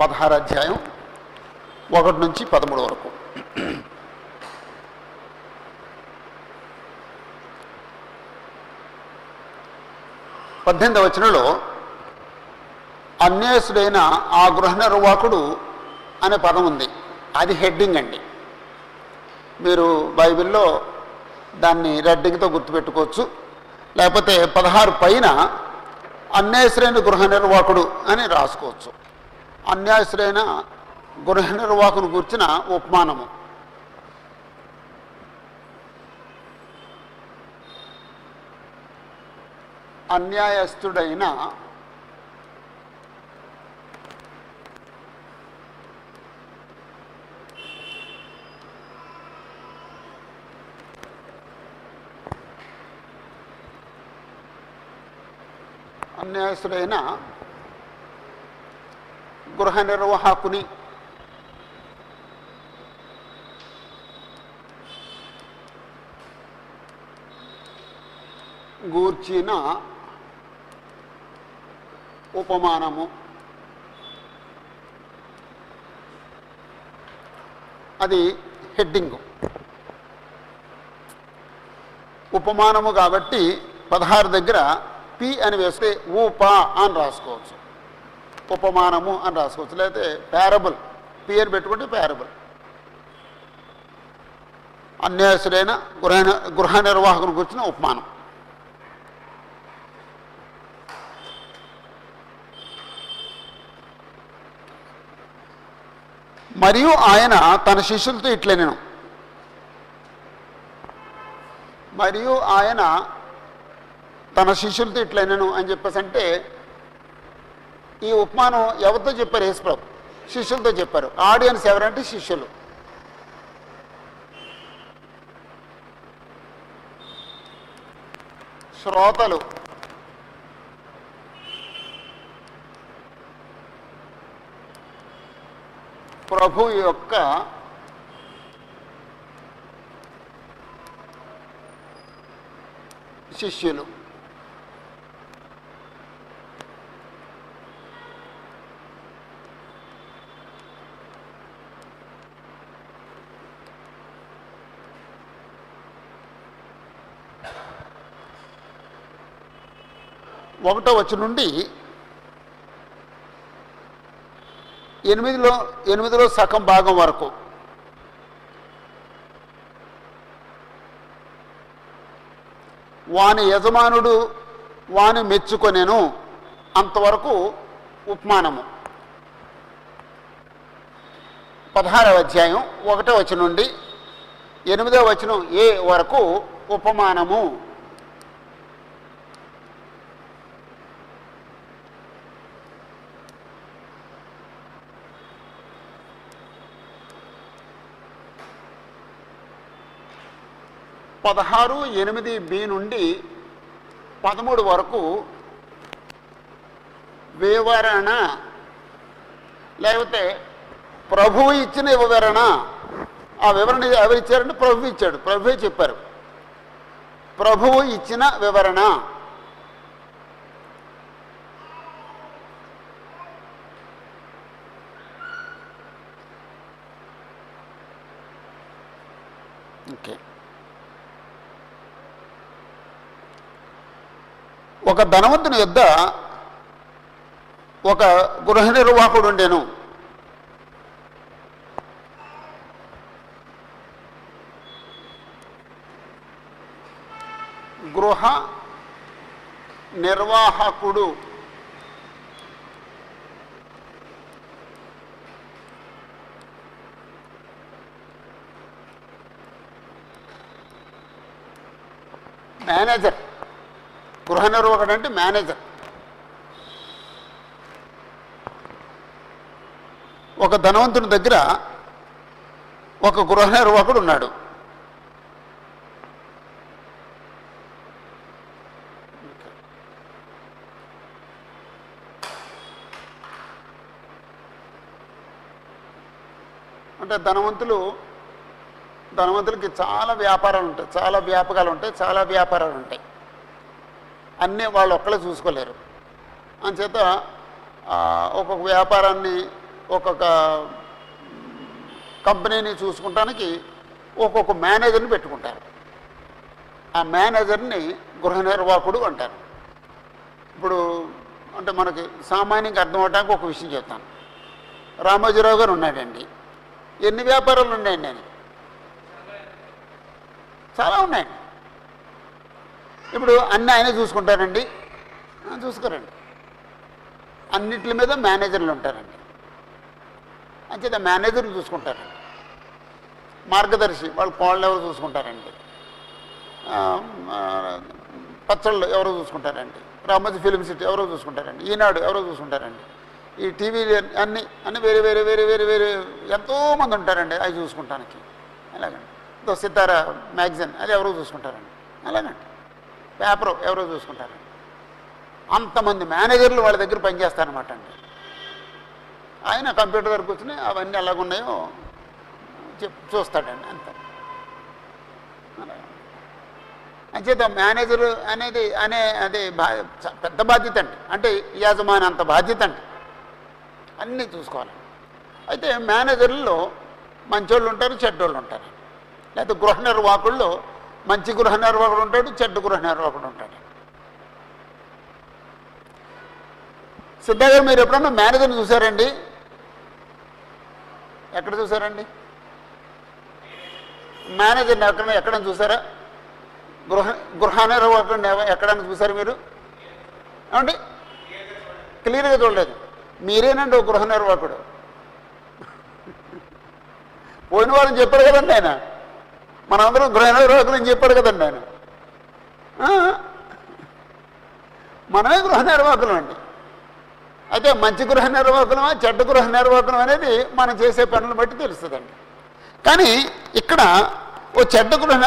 పదహారు అధ్యాయం ఒకటి నుంచి పదమూడు వరకు. పద్దెనిమిది వచనంలో అన్యాసుడైన ఆ గృహ నిర్వాహకుడు అనే పదం ఉంది. అది హెడ్డింగ్ అండి. మీరు బైబిల్లో దాన్ని రెడ్డింగ్తో గుర్తుపెట్టుకోవచ్చు. లేకపోతే పదహారు పైన అన్యాసుడైన గృహ నిర్వాహకుడు అని రాసుకోవచ్చు. అన్యాయశ్రైన గృహ నిర్వాహకును గురించిన ఉపమానము. అన్యాయస్తుడైన అన్యాయస్తుడైన గృహ నిర్వాహకుని గూర్చిన ఉపమానము అది హెడ్డింగ్ ఉపమానము కాబట్టి పదహారు దగ్గర పి అని వేస్తే ఊపా అని రాసుకోవచ్చు ఉపమానము అని రాసుకోవచ్చు. లేకపోతే ప్యారబుల్ పేరు పెట్టుకుంటే ప్యారబుల్ అన్యాసుడైన గృహ గృహ నిర్వాహకుని గురించిన ఉపమానం. మరియు ఆయన తన శిష్యులతో ఇట్లే నేను. మరియు ఆయన తన శిష్యులతో ఇట్లైనను అని చెప్పేసి అంటే ఈ ఉపమానం ఎవరితో చెప్పారు? యేసుప్రభు శిష్యులతో చెప్పారు. ఆడియన్స్ ఎవరంటే శిష్యులు. శ్రోతలు. ప్రభు యొక్క శిష్యులు. ఒకటో వచ్చి నుండి ఎనిమిదిలో ఎనిమిదిలో సగం భాగం వరకు. వాని యజమానుడు వాని మెచ్చుకొనేను అంతవరకు ఉపమానము. పదహారవ అధ్యాయం ఒకటో వచనం నుండి ఎనిమిదో వచనం ఏ వరకు ఉపమానము? పదహారు ఎనిమిది బి నుండి పదమూడు వరకు వివరణ లేకపోతే ప్రభువు ఇచ్చిన వివరణ. ఆ వివరణ ఎవరు ఇచ్చారంటే ప్రభు ఇచ్చాడు. ప్రభువే చెప్పారు. ప్రభువు ఇచ్చిన వివరణ ఓకే ఒక ధనవంతుని యొద్ద ఒక గృహ నిర్వాహకుడు ఉండేను. గృహ నిర్వాహకుడు మేనేజర్. గృహ నిర్వాహకుడు అంటే మేనేజర్. ఒక ధనవంతుని దగ్గర ఒక గృహ నిర్వాహకుడు ఉన్నాడు. అంటే ధనవంతులు ధనవంతులకి చాలా వ్యాపారాలు ఉంటాయి చాలా వ్యాపకాలు ఉంటాయి చాలా వ్యాపారాలు ఉంటాయి. అన్నీ వాళ్ళు ఒక్కళ్ళే చూసుకోలేరు. అంచేత ఒక్కొక్క వ్యాపారాన్ని ఒక్కొక్క కంపెనీని చూసుకుంటానికి ఒక్కొక్క మేనేజర్ని పెట్టుకుంటారు. ఆ మేనేజర్ని గృహ నిర్వాహకుడు అంటారు. ఇప్పుడు అంటే మనకి సామాన్యంగా అర్థం అవడానికి ఒక విషయం చెప్తాను. రామోజీరావు గారు ఉన్నాడండి. ఎన్ని వ్యాపారాలు ఉన్నాయండి? ఆయన చాలా ఉన్నాయండి ఇప్పుడు అన్నీ ఆయనే చూసుకుంటారండి. చూసుకోరండి. అన్నిటి మీద మేనేజర్లు ఉంటారండి. అంచేత మేనేజర్లు చూసుకుంటారండి. మార్గదర్శి వాళ్ళ కోళ్ళు ఎవరు చూసుకుంటారండి? పచ్చళ్ళు ఎవరో చూసుకుంటారండి? రామోజీ ఫిలిం సిటీ ఎవరో చూసుకుంటారండి? ఈనాడు ఎవరో చూసుకుంటారండి? ఈ టీవీలు అన్ని అన్ని వేరే వేరే వేరే వేరే వేరే ఎంతోమంది ఉంటారండి అవి చూసుకుంటానికి. అలాగండి దో సితార మ్యాగజైన్ అది ఎవరో చూసుకుంటారండి? అలాగండి పేపరు ఎవరో చూసుకుంటారండి అంతమంది మేనేజర్లు వాళ్ళ దగ్గర పనిచేస్తారనమాట అండి. ఆయన కంప్యూటర్ దగ్గర కూర్చుని అవన్నీ ఎలాగున్నాయో చెప్ చూస్తాడండి అంత. అంచేత మేనేజర్ అనేది అనే అది బా పెద్ద బాధ్యత అండి. అంటే యాజమాని అంత బాధ్యత అండి. అన్నీ చూసుకోవాలి. అయితే మేనేజర్లో మంచోళ్ళు ఉంటారు చెడ్డోళ్ళు ఉంటారు. లేకపోతే గృహ నిర్వాహకుల్లో మంచి గృహ నిర్వాహకుడు ఉంటాడు చెడ్డ గృహ నిర్వాహకుడు ఉంటాడు. సిద్ధ గారు మీరు ఎప్పుడన్నా మేనేజర్ని చూసారండి? ఎక్కడ చూసారండి? మేనేజర్ని ఎక్కడ ఎక్కడైనా చూసారా? గృహ గృహ నిర్వాహకుడిని ఎక్కడైనా చూసారు మీరు? ఏమండి? క్లియర్గా చూడలేదు. మీరేనండి ఒక గృహ నిర్వాహకుడు పోయిన వారం చెప్పారు కదండి ఆయన. మనందరం గృహ నిర్వాహకులు అని చెప్పాడు కదండి ఆయన. మనమే గృహ నిర్వాహకులం అండి. అయితే మంచి గృహ నిర్వాహకులమా చెడ్డ గృహ నిర్వాహకులం అనేది మనం చేసే పనులు బట్టి తెలుస్తుందండి. కానీ ఇక్కడ ఓ చెడ్డ గృహ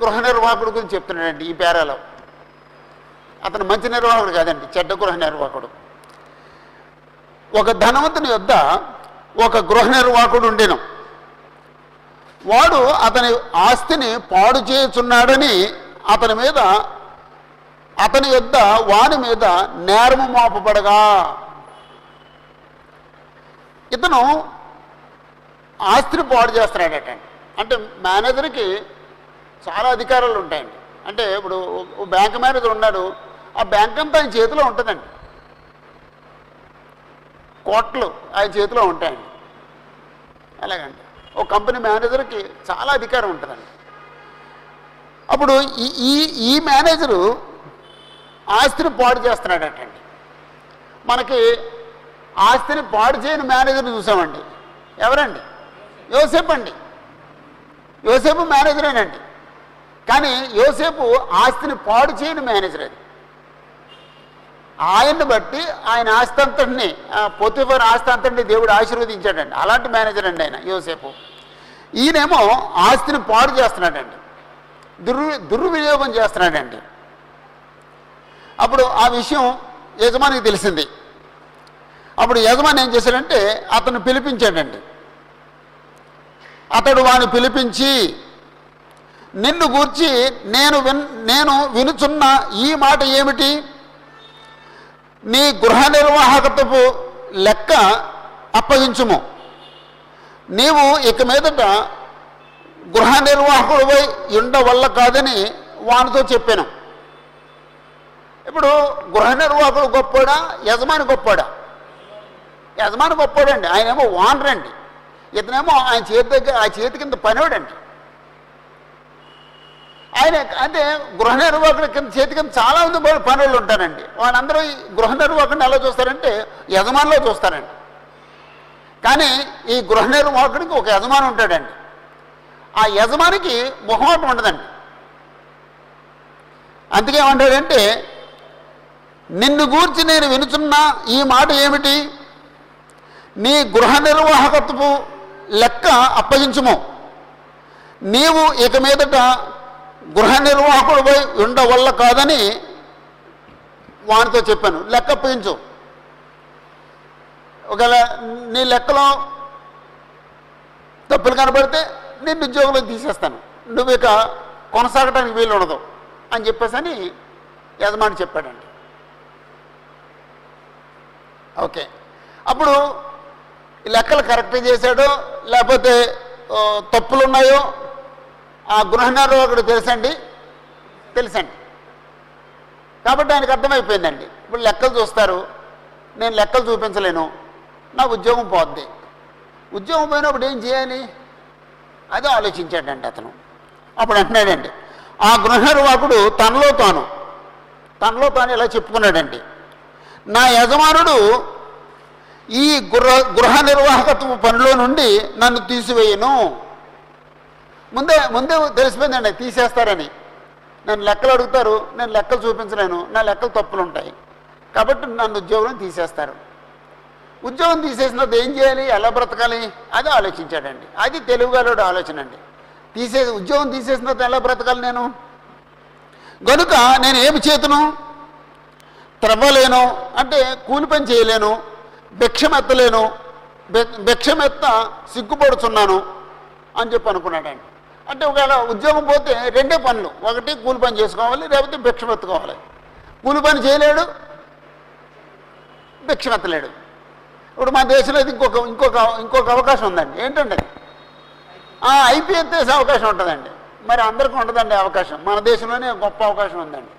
గృహ నిర్వాహకుడు గురించి చెప్తున్నాడండి ఈ పేరాలో. అతను మంచి నిర్వాహకుడు కాదండి చెడ్డ గృహ నిర్వాహకుడు. ఒక ధనవంతుని యొద్ద ఒక గృహ నిర్వాహకుడు ఉండేను. వాడు అతని ఆస్తిని పాడు చేయుచున్నాడని అతని మీద అతని యొద్ద వాని మీద నేరము మోపబడగా. ఇతను ఆస్తిని పాడు చేస్తున్నాడట. అంటే మేనేజర్కి చాలా అధికారాలు ఉంటాయండి. అంటే ఇప్పుడు ఓ- బ్యాంక్ మేనేజర్ ఉన్నాడు ఆ బ్యాంక్ అంతా ఆయన చేతిలో ఉంటుందండి. కోట్లు ఆయన చేతిలో ఉంటాయండి. అలాగండి ఒక కంపెనీ మేనేజర్కి చాలా అధికారం ఉంటుందండి. అప్పుడు ఈ ఈ ఈ మేనేజరు ఆస్తిని పాడు చేస్తున్నాడటండి. మనకి ఆస్తిని పాడు చేయని మేనేజర్ని చూసామండి. ఎవరండి? యోసేపు అండి. యోసేపు మేనేజరేనండి. కానీ యోసేపు ఆస్తిని పాడు చేయని మేనేజర్ అది. ఆయన్ని బట్టి ఆయన ఆస్తి అంతటిని పొత్తిఫర్ ఆస్తి అంతటిని దేవుడు ఆశీర్వదించాడండి. అలాంటి మేనేజర్ అండి ఆయన యోసేపు. ఈయనేమో ఆస్తిని పాడు చేస్తున్నాడండి. దుర్ దుర్వినియోగం చేస్తున్నాడండి. అప్పుడు ఆ విషయం యజమానికి తెలిసింది. అప్పుడు యజమాని ఏం చేశాడంటే అతను పిలిపించాడండి. అతడు వాని పిలిపించి నిన్ను గూర్చి నేను విన్ నేను వినుచున్న ఈ మాట ఏమిటి? నీ గృహ నిర్వాహకతపు లెక్క అప్పగించుము. నీవు ఇక మీదట గృహ నిర్వాహకుడిపై ఉండవల్ల కాదని వానితో చెప్పాను. ఇప్పుడు గృహ నిర్వాహకుడు గొప్పోడా? యజమాని గొప్పోడా? యజమాని గొప్పోడండి. ఆయనేమో ఏమో వానరండి ఇతనేమో ఆయన చేతి దగ్గర ఆ చేతి కింద పనివాడండి. ఆయన అంటే గృహ నిర్వాహకుల కింద చేతి కింద చాలా మంది పని- పనులు ఉంటారండి. వాళ్ళందరూ గృహ నిర్వాహకుడిని ఎలా చూస్తారంటే యజమానిలో చూస్తారండి. కానీ ఈ గృహ నిర్వాహకుడికి ఒక యజమాని ఉంటాడండి. ఆ యజమానికి మొహమాటం ఉండదండి. అందుకేమంటాడంటే నిన్ను గూర్చి నేను వినుచున్న ఈ మాట ఏమిటి? నీ గృహ నిర్వాహకత్వపు లెక్క అప్పగించుము. నీవు ఇక మీదట గృహ నిర్వాహకుడిపై ఉండవల్ల కాదని వానితో చెప్పాను. లెక్క అప్పగించు. ఒకవేళ నీ లెక్కలో తప్పులు కనబడితే నిన్ను ఉద్యోగంలో తీసేస్తాను. నువ్వు ఇక కొనసాగడానికి వీలు ఉండదు అని చెప్పేసి అని యజమాని చెప్పాడండి. ఓకే. అప్పుడు ఈ లెక్కలు కరెక్ట్ చేశాడో లేకపోతే తప్పులు ఉన్నాయో ఆ గృహ నిర్వాహకుడు తెలుసండి? తెలుసండి. కాబట్టి ఆయనకు అర్థమైపోయిందండి. ఇప్పుడు లెక్కలు చూస్తారు. నేను లెక్కలు చూపించలేను. నా ఉద్యోగం పోద్ది. ఉద్యోగం పోయినప్పుడు ఏం చేయాలి? అది ఆలోచించాడండి అతను. అప్పుడు అంటున్నాడండి ఆ గృహనిర్వాహకుడు తనలో తాను తనలో తాను ఇలా చెప్పుకున్నాడండి. నా యజమానుడు ఈ గృహ గృహ నిర్వాహకత్వ పనిలో నుండి నన్ను తీసివేయను. ముందే ముందే తెలిసిపోయిందండి తీసేస్తారని. నన్ను లెక్కలు అడుగుతారు నేను లెక్కలు చూపించలేను నా లెక్కలు తప్పులు ఉంటాయి కాబట్టి నన్ను ఉద్యోగం తీసేస్తారు. ఉద్యోగం తీసేసిన ఏం చేయాలి? ఎలా బ్రతకాలి? అది ఆలోచించాడండి. అది తెలుగుగాలోడు ఆలోచన అండి. తీసే ఉద్యోగం తీసేసిన ఎలా బ్రతకాలి నేను? గనుక నేను ఏమి చేతును? త్రవ్వలేను. అంటే కూలి పని చేయలేను. భిక్షమెత్తలేను. భిక్షమెత్త సిగ్గుపడుచున్నాను అని చెప్పి అనుకున్నాడండి. అంటే ఒకవేళ ఉద్యోగం పోతే రెండే పనులు. ఒకటి కూలి పని చేసుకోవాలి లేకపోతే భిక్షమెత్తుకోవాలి. కూలి పని చేయలేడు భిక్షమెత్తలేడు. ఇప్పుడు మన దేశంలో ఇది ఇంకొక ఇంకొక ఇంకొక అవకాశం ఉందండి. ఏంటండి ఐపీఎస్ చేసే అవకాశం ఉంటుందండి. మరి అందరికీ ఉండదండి అవకాశం. మన దేశంలోనే గొప్ప అవకాశం ఉందండి.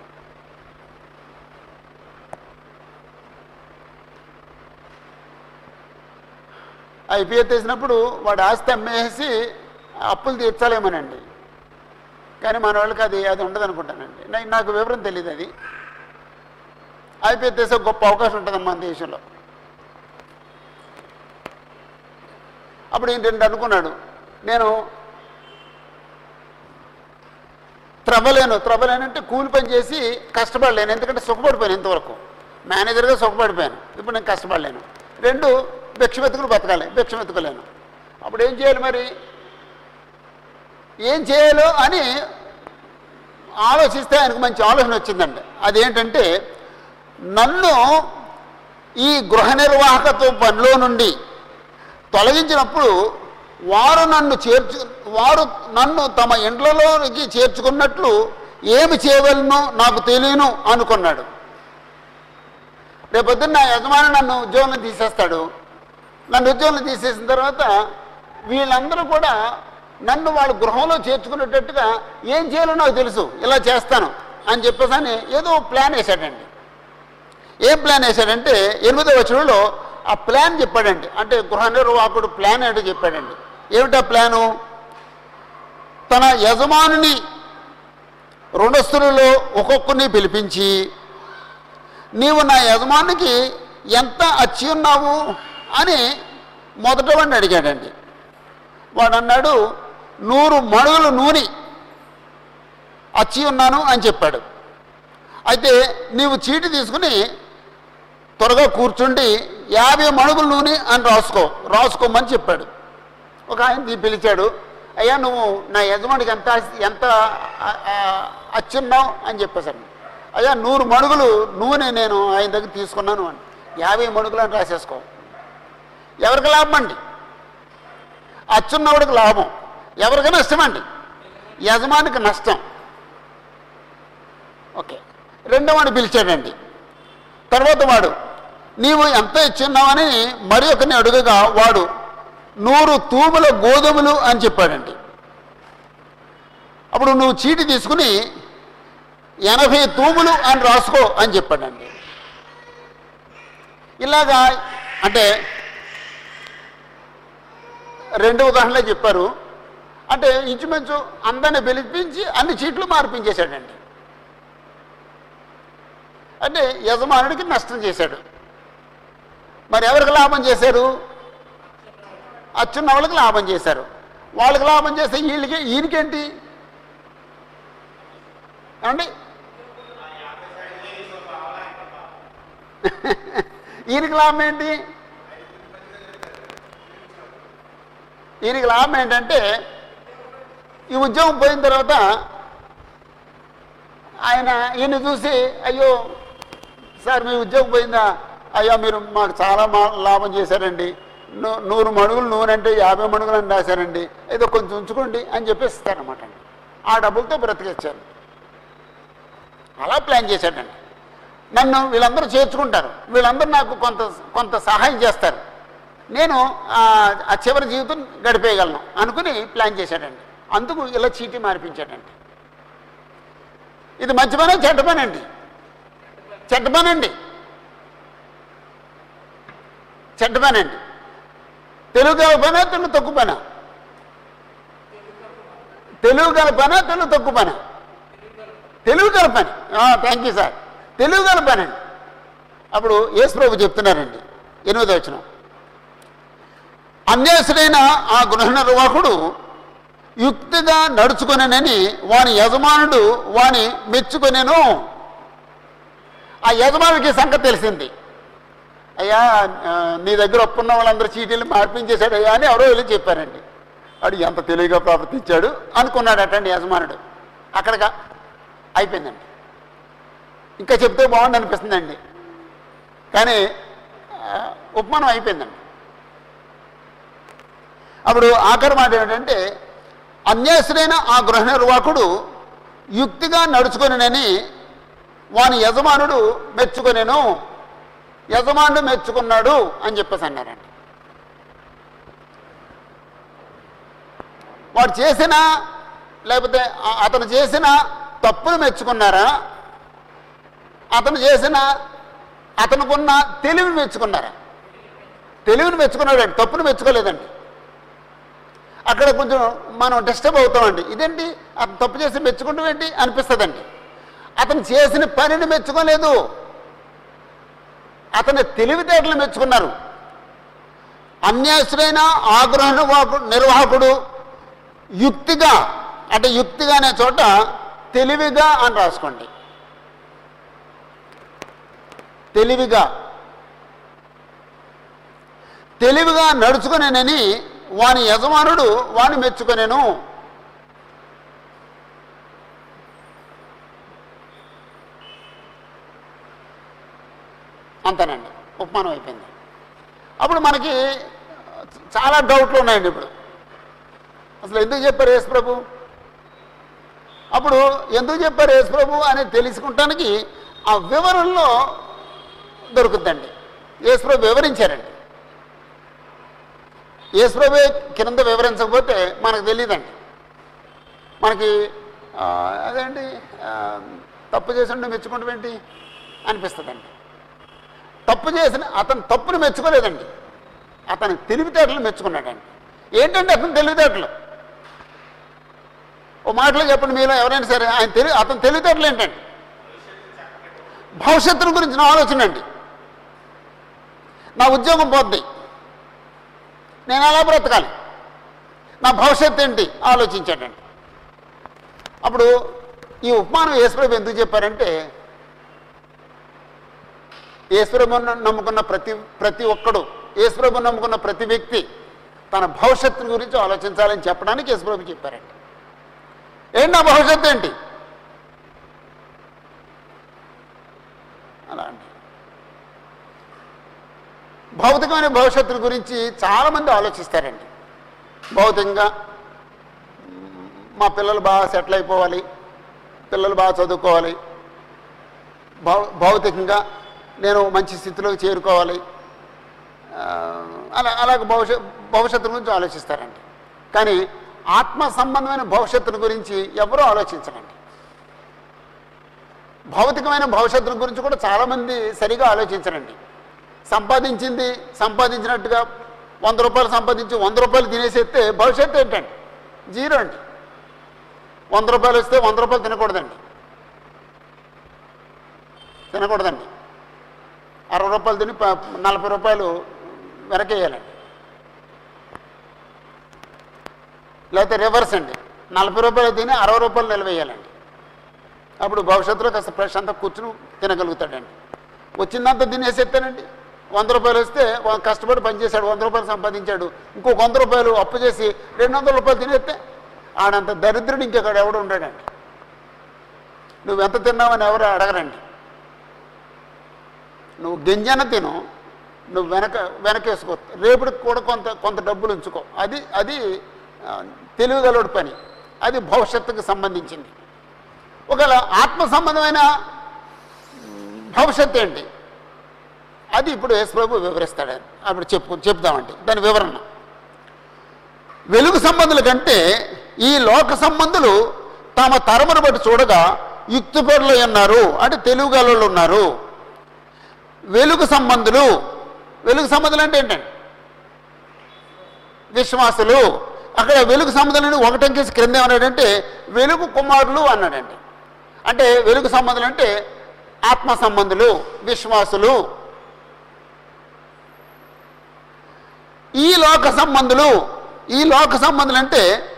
ఐపీఎస్ తీసినప్పుడు వాడు ఆస్తి అమ్మేసి అప్పులు తీర్చలేమనండి. కానీ మన వాళ్ళకి అది అది ఉండదు అనుకుంటానండి నాకు వివరం తెలియదు అది. ఐపీఎస్ తీసే గొప్ప అవకాశం ఉంటుంది మన దేశంలో. అప్పుడు ఏంటంటే రెండు అనుకున్నాడు. నేను త్రవ్వలేను త్రవ్వలేను అంటే కూలి పని చేసి కష్టపడలేను ఎందుకంటే సుఖపడిపోయాను ఇంతవరకు. మేనేజర్గా సుఖపడిపోయాను ఇప్పుడు నేను కష్టపడలేను. రెండు భిక్షమెత్తుకుని బతకాలి భిక్షమెత్తుకోలేను అప్పుడు ఏం చేయాలి మరి? ఏం చేయాలో అని ఆలోచిస్తే ఆయనకు మంచి ఆలోచన వచ్చిందండి అదేంటంటే నన్ను ఈ గృహ నిర్వాహకత్వ పనిలో నుండి తొలగించినప్పుడు వారు నన్ను చేర్చు వారు నన్ను తమ ఇండ్లలోకి చేర్చుకున్నట్లు ఏమి చేయవలనో నాకు తెలియను అనుకున్నాడు. రేపొద్దున్న నా యజమాని నన్ను ఉద్యోగం తీసేస్తాడు. నన్ను ఉద్యోగం తీసేసిన తర్వాత వీళ్ళందరూ కూడా నన్ను వాళ్ళ గృహంలో చేర్చుకునేటట్టుగా ఏం చేయాలో నాకు తెలుసు ఇలా చేస్తాను అని చెప్పేసి అని ఏదో ప్లాన్ వేశాడండి. ఏం ప్లాన్ వేశాడంటే ఎనిమిదో వచనంలో ఆ ప్లాన్ చెప్పాడండి. అంటే గృహ నిర్వాహకుడు ప్లాన్ అంటే చెప్పాడండి. ఏమిటా ప్లాను? తన యజమానుని రుణస్థులలో ఒక్కొక్కరిని పిలిపించి నీవు నా యజమానికి ఎంత అచ్చి ఉన్నావు? అని మొదట వాడిని అడిగాడండి. వాడు అన్నాడు నూరు మణుగులు నూనె అచ్చి ఉన్నాను అని చెప్పాడు. అయితే నీవు చీటి తీసుకుని త్వరగా కూర్చుండి యాభై మణుగులు నూనె అని రాసుకో రాసుకోమని చెప్పాడు. ఒక ఆయన పిలిచాడు అయ్యా నువ్వు నా యజమానికి ఎంత ఎంత అచ్చున్నావు? అని చెప్పేశాను అయ్యా నూరు మణుగులు నూనె నేను ఆయన దగ్గర తీసుకున్నాను అని. యాభై మణుగులు అని రాసేసుకో. ఎవరికి లాభం అండి? అచ్చున్నవాడికి లాభం. ఎవరికి నష్టం అండి. యజమానికి నష్టం. ఓకే. రెండో వాడు పిలిచాడండి. తర్వాత వాడు నీవు ఎంత ఇచ్చున్నావని మరి ఒకరిని అడుగగా వాడు నూరు తూముల గోధుమలు అని చెప్పాడండి. అప్పుడు నువ్వు చీటి తీసుకుని ఎనభై తూములు అని రాసుకో అని చెప్పాడండి. ఇలాగా అంటే రెండు ఉదాహరణలే చెప్పారు. అంటే ఇంచుమించు అందరిని పిలిపించి అన్ని చీట్లు మార్పించేశాడండి. అంటే యజమానుడికి నష్టం చేశాడు. మరి ఎవరికి లాభం చేశారు? అచ్చున్న వాళ్ళకి లాభం చేశారు. వాళ్ళకి లాభం చేస్తే వీళ్ళకి ఈయనకేంటి? ఏమండి? ఈయనకి లాభం ఏంటి? ఈయనకి లాభం ఏంటంటే ఈ ఉద్యోగం పోయిన తర్వాత ఆయన ఈయన చూసి అయ్యో సార్ మీ ఉద్యోగం పోయిందా? అయ్యో మీరు మాకు చాలా మా లాభం చేశారండి. నూరు మణుగులు నూనె అంటే యాభై మణుగులు అని రాశారండి. ఏదో కొంచెం ఉంచుకోండి అని చెప్పేసి ఇస్తారన్నమాట అండి. ఆ డబ్బులతో బ్రతికిచ్చారు. అలా ప్లాన్ చేశాడండి. నన్ను వీళ్ళందరూ చేర్చుకుంటారు. వీళ్ళందరూ నాకు కొంత కొంత సహాయం చేస్తారు. నేను ఆ ఆ చివరి జీవితం గడిపేయగలను అనుకుని ప్లాన్ చేశాడండి. అందుకు ఇలా చీటీ మార్పించాడండి. ఇది మంచి పని చెడ్డ పని అండి చెడ్డ పని అండి చెడ్డ పని అండి. తెలుగు గల పనా తెలుగు తక్కువ పన. తెలుగు గల పనా తెలుగు తక్కువ పన. తెలుగు గల పని. థ్యాంక్ యూ సార్ తెలుగు గల పని అండి. అప్పుడు యేసు ప్రభు చెప్తున్నారండి. ఎనిమిది వచ్చిన అన్యాసుడైన ఆ గృహ నిర్వాహకుడు యుక్తిగా నడుచుకొనని వాని యజమానుడు వాని మెచ్చుకొనేను. ఆ యజమానుడికి సంగతి తెలిసింది. అయ్యా నీ దగ్గర ఒప్పున్న వాళ్ళందరూ చీటీలు మార్పించేశాడు అయ్యా అని ఎవరో వెళ్ళి చెప్పారండి. వాడు ఎంత తెలివిగా ప్రవర్తించాడు అనుకున్నాడటండి యజమానుడు. అక్కడికి అయిపోయిందండి. ఇంకా చెప్తే బాగుండి అనిపిస్తుందండి. కానీ ఉపమానం అయిపోయిందండి. అప్పుడు ఆఖరి మాట ఏమిటంటే అన్యాసుడైన ఆ గృహ నిర్వాహకుడు యుక్తిగా నడుచుకొనినని వాని యజమానుడు మెచ్చుకొనేను. యజమానుడు మెచ్చుకున్నాడు అని చెప్పేసి అన్నారండి. వాడు చేసిన లేకపోతే అతను చేసిన తప్పును మెచ్చుకున్నారా? అతను చేసిన అతనుకున్న తెలివిని మెచ్చుకున్నారా? తెలివిని మెచ్చుకున్నాడండి తప్పును మెచ్చుకోలేదండి. అక్కడ కొంచెం మనం డిస్టర్బ్ అవుతామండి. ఇదేంటి? అతను తప్పు చేసి మెచ్చుకుంటాం ఏంటి? అనిపిస్తుందండి. అతను చేసిన పనిని మెచ్చుకోలేదు. అతని తెలివితేటలు మెచ్చుకున్నారు. అన్యాసుడైన ఆగ్రహ నిర్వాహకుడు యుక్తిగా అంటే యుక్తిగా అనే చోట తెలివిగా అని రాసుకోండి. తెలివిగా. తెలివిగా నడుచుకునేనని వాని యజమానుడు వాని మెచ్చుకునేను. అంతేనండి. ఉపమానం అయిపోయింది. అప్పుడు మనకి చాలా డౌట్లు ఉన్నాయండి ఇప్పుడు. అసలు ఎందుకు చెప్పారు యేసు ప్రభు? అప్పుడు ఎందుకు చెప్పారు యేసు ప్రభు అని తెలుసుకుంటానికి ఆ వివరణలో దొరుకుద్దండి. యేసు ప్రభు వివరించారండి. యేసు ప్రభు కింద వివరించకపోతే మనకు తెలియదండి మనకి అదేంటి తప్పు చేసి మెచ్చుకుంటాం ఏంటి? అనిపిస్తుందండి. తప్పు చేసిన అతను తప్పును మెచ్చుకోలేదండి. అతని తెలివితేటలు మెచ్చుకున్నాడండి. ఏంటంటే అతని తెలివితేటలు? ఓ మాటలో చెప్పండి మీలో ఎవరైనా సరే ఆయన తెలివి అతని తెలివితేటలు ఏంటండి? భవిష్యత్తును గురించి నా ఆలోచన అండి. నా ఉద్యోగం పోద్ది. నేను ఎలా బ్రతకాలి? నా భవిష్యత్తు ఏంటి? ఆలోచించాడండి. అప్పుడు ఈ ఉపమానం యేసుప్రభు ఎందుకు చెప్పారంటే ఈశ్వరమును నమ్ముకున్న ప్రతి ప్రతి ఒక్కడు ఈశ్వరమును నమ్ముకున్న ప్రతి వ్యక్తి తన భవిష్యత్తు గురించి ఆలోచించాలని చెప్పడానికి యేసుప్రభు చెప్పారండి. ఏంటి నా భవిష్యత్తు ఏంటి? అలా అండి. భౌతికమైన భవిష్యత్తు గురించి చాలామంది ఆలోచిస్తారండి. భౌతికంగా మా పిల్లలు బాగా సెటిల్ అయిపోవాలి పిల్లలు బాగా చదువుకోవాలి. భౌ భౌతికంగా నేను మంచి స్థితిలోకి చేరుకోవాలి. అలా అలాగ భవిష్యత్ భవిష్యత్తు గురించి ఆలోచిస్తారండి. కానీ ఆత్మ సంబంధమైన భవిష్యత్తును గురించి ఎవరూ ఆలోచించరండి. భౌతికమైన భవిష్యత్తు గురించి కూడా చాలామంది సరిగా ఆలోచించరండి. సంపాదించింది సంపాదించినట్టుగా వంద రూపాయలు సంపాదించి వంద రూపాయలు తినేసేస్తే భవిష్యత్తు ఏంటండి? జీరో అండి. వంద రూపాయలు వస్తే వంద రూపాయలు తినకూడదండి. తినకూడదండి. అరవై రూపాయలు తిని నలభై రూపాయలు వెనకేయాలండి. లేకపోతే రివర్స్ అండి. నలభై రూపాయలు తిని అరవై రూపాయలు నిలవేయాలండి. అప్పుడు భవిష్యత్తులో కాస్త ప్రశాంతంగా కూర్చుని తినగలుగుతాడండి. వచ్చిందంతా తినేసేస్తానండి. వంద రూపాయలు వస్తే వా- కష్టపడి పనిచేశాడు వంద రూపాయలు సంపాదించాడు. ఇంకొక వంద రూపాయలు అప్పు చేసి రెండు వందల రూపాయలు తినేస్తే ఆడంత దరిద్రుడు ఇంకెక్కడ ఎవడు ఉండడండి. నువ్వెంత తిన్నావని ఎవరు అడగరండి. నువ్వు గింజన తిను నువ్వు వెనక వెనకేసుకో. రేపటికి కూడా కొంత కొంత డబ్బులు ఉంచుకో. అది అది తెలివిగలడు పని. అది భవిష్యత్తుకు సంబంధించింది. ఒకవేళ ఆత్మ సంబంధమైన భవిష్యత్తు ఏంటి? అది ఇప్పుడు యేసుప్రభు వివరిస్తాడు. అప్పుడు చెప్పు చెప్దామండి. దాని వివరణ. వెలుగు సంబంధుల కంటే ఈ లోక సంబంధులు తమ తరమును బట్టి చూడగా యుక్తిపరులు ఉన్నారు. అంటే తెలుగు గలలు ఉన్నారు. వెలుగు సంబంధులు. వెలుగు సంబంధులు అంటే ఏంటండి? విశ్వాసులు. అక్కడ వెలుగు సంబంధులని ఒకటంకేసి క్రింద ఏమన్నాడంటే వెలుగు కుమారులు అన్నాడండి. అంటే వెలుగు సంబంధులు అంటే ఆత్మ సంబంధులు విశ్వాసులు. ఈ లోక సంబంధులు ఈ లోక సంబంధులు అంటే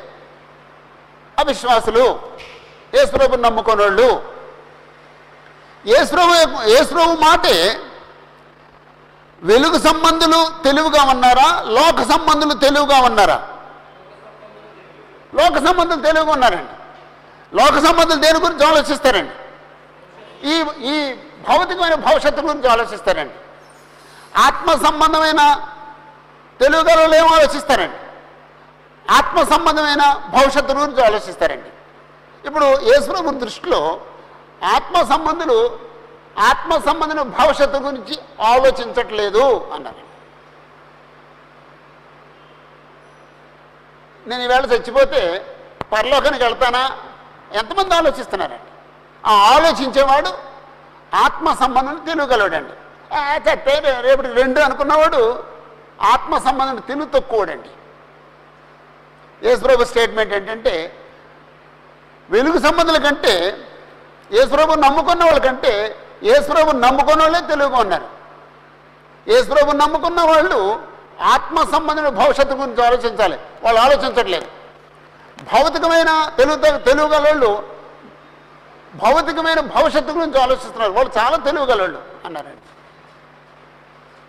అవిశ్వాసులు. యేసుప్రభు నమ్ముకున్నోళ్ళు. యేసుప్రభు ఏసుప్రభు మాటే వెలుగు సంబంధులు తెలివిగా ఉన్నారా? లోక సంబంధులు తెలివిగా ఉన్నారా? లోక సంబంధులు తెలివిగా ఉన్నారండి. లోక సంబంధులు దేని గురించి ఆలోచిస్తారండి? ఈ ఈ భౌతికమైన భవిష్యత్తు గురించి ఆలోచిస్తారండి. ఆత్మ సంబంధమైన తెలుగుగలలో ఏం ఆలోచిస్తారండి? ఆత్మ సంబంధమైన భవిష్యత్తు గురించి ఆలోచిస్తారండి. ఇప్పుడు యేసుప్రభు దృష్టిలో ఆత్మ సంబంధులు ఆత్మ సంబంధమైన భవిష్యత్తు గురించి ఆలోచించట్లేదు అన్నారు. నేను ఈవేళ చచ్చిపోతే పరలోకానికి వెళ్తానా? ఎంతమంది ఆలోచిస్తున్నారండి? ఆ ఆలోచించేవాడు ఆత్మ సంబంధం తినగలవాడండి ఆ, రేపటి రెండు అనుకున్నవాడు ఆత్మ సంబంధం తిను తక్కువడండి. యేసుప్రభు స్టేట్మెంట్ ఏంటంటే వెలుగు సంబంధుల కంటే యేసుప్రభు నమ్ముకున్న వాళ్ళకంటే యేసుప్రభు నమ్ముకున్న వాళ్ళే తెలుగుగా ఉన్నారు. యేసుప్రభు నమ్ముకున్న వాళ్ళు ఆత్మ సంబంధమైన భవిష్యత్తు గురించి ఆలోచించాలి. వాళ్ళు ఆలోచించట్లేదు. భౌతికమైన తెలుగు తెలుగుగలళ్ళు భౌతికమైన భవిష్యత్తు గురించి ఆలోచిస్తున్నారు. వాళ్ళు చాలా తెలుగుగలళ్ళు అన్నారండి.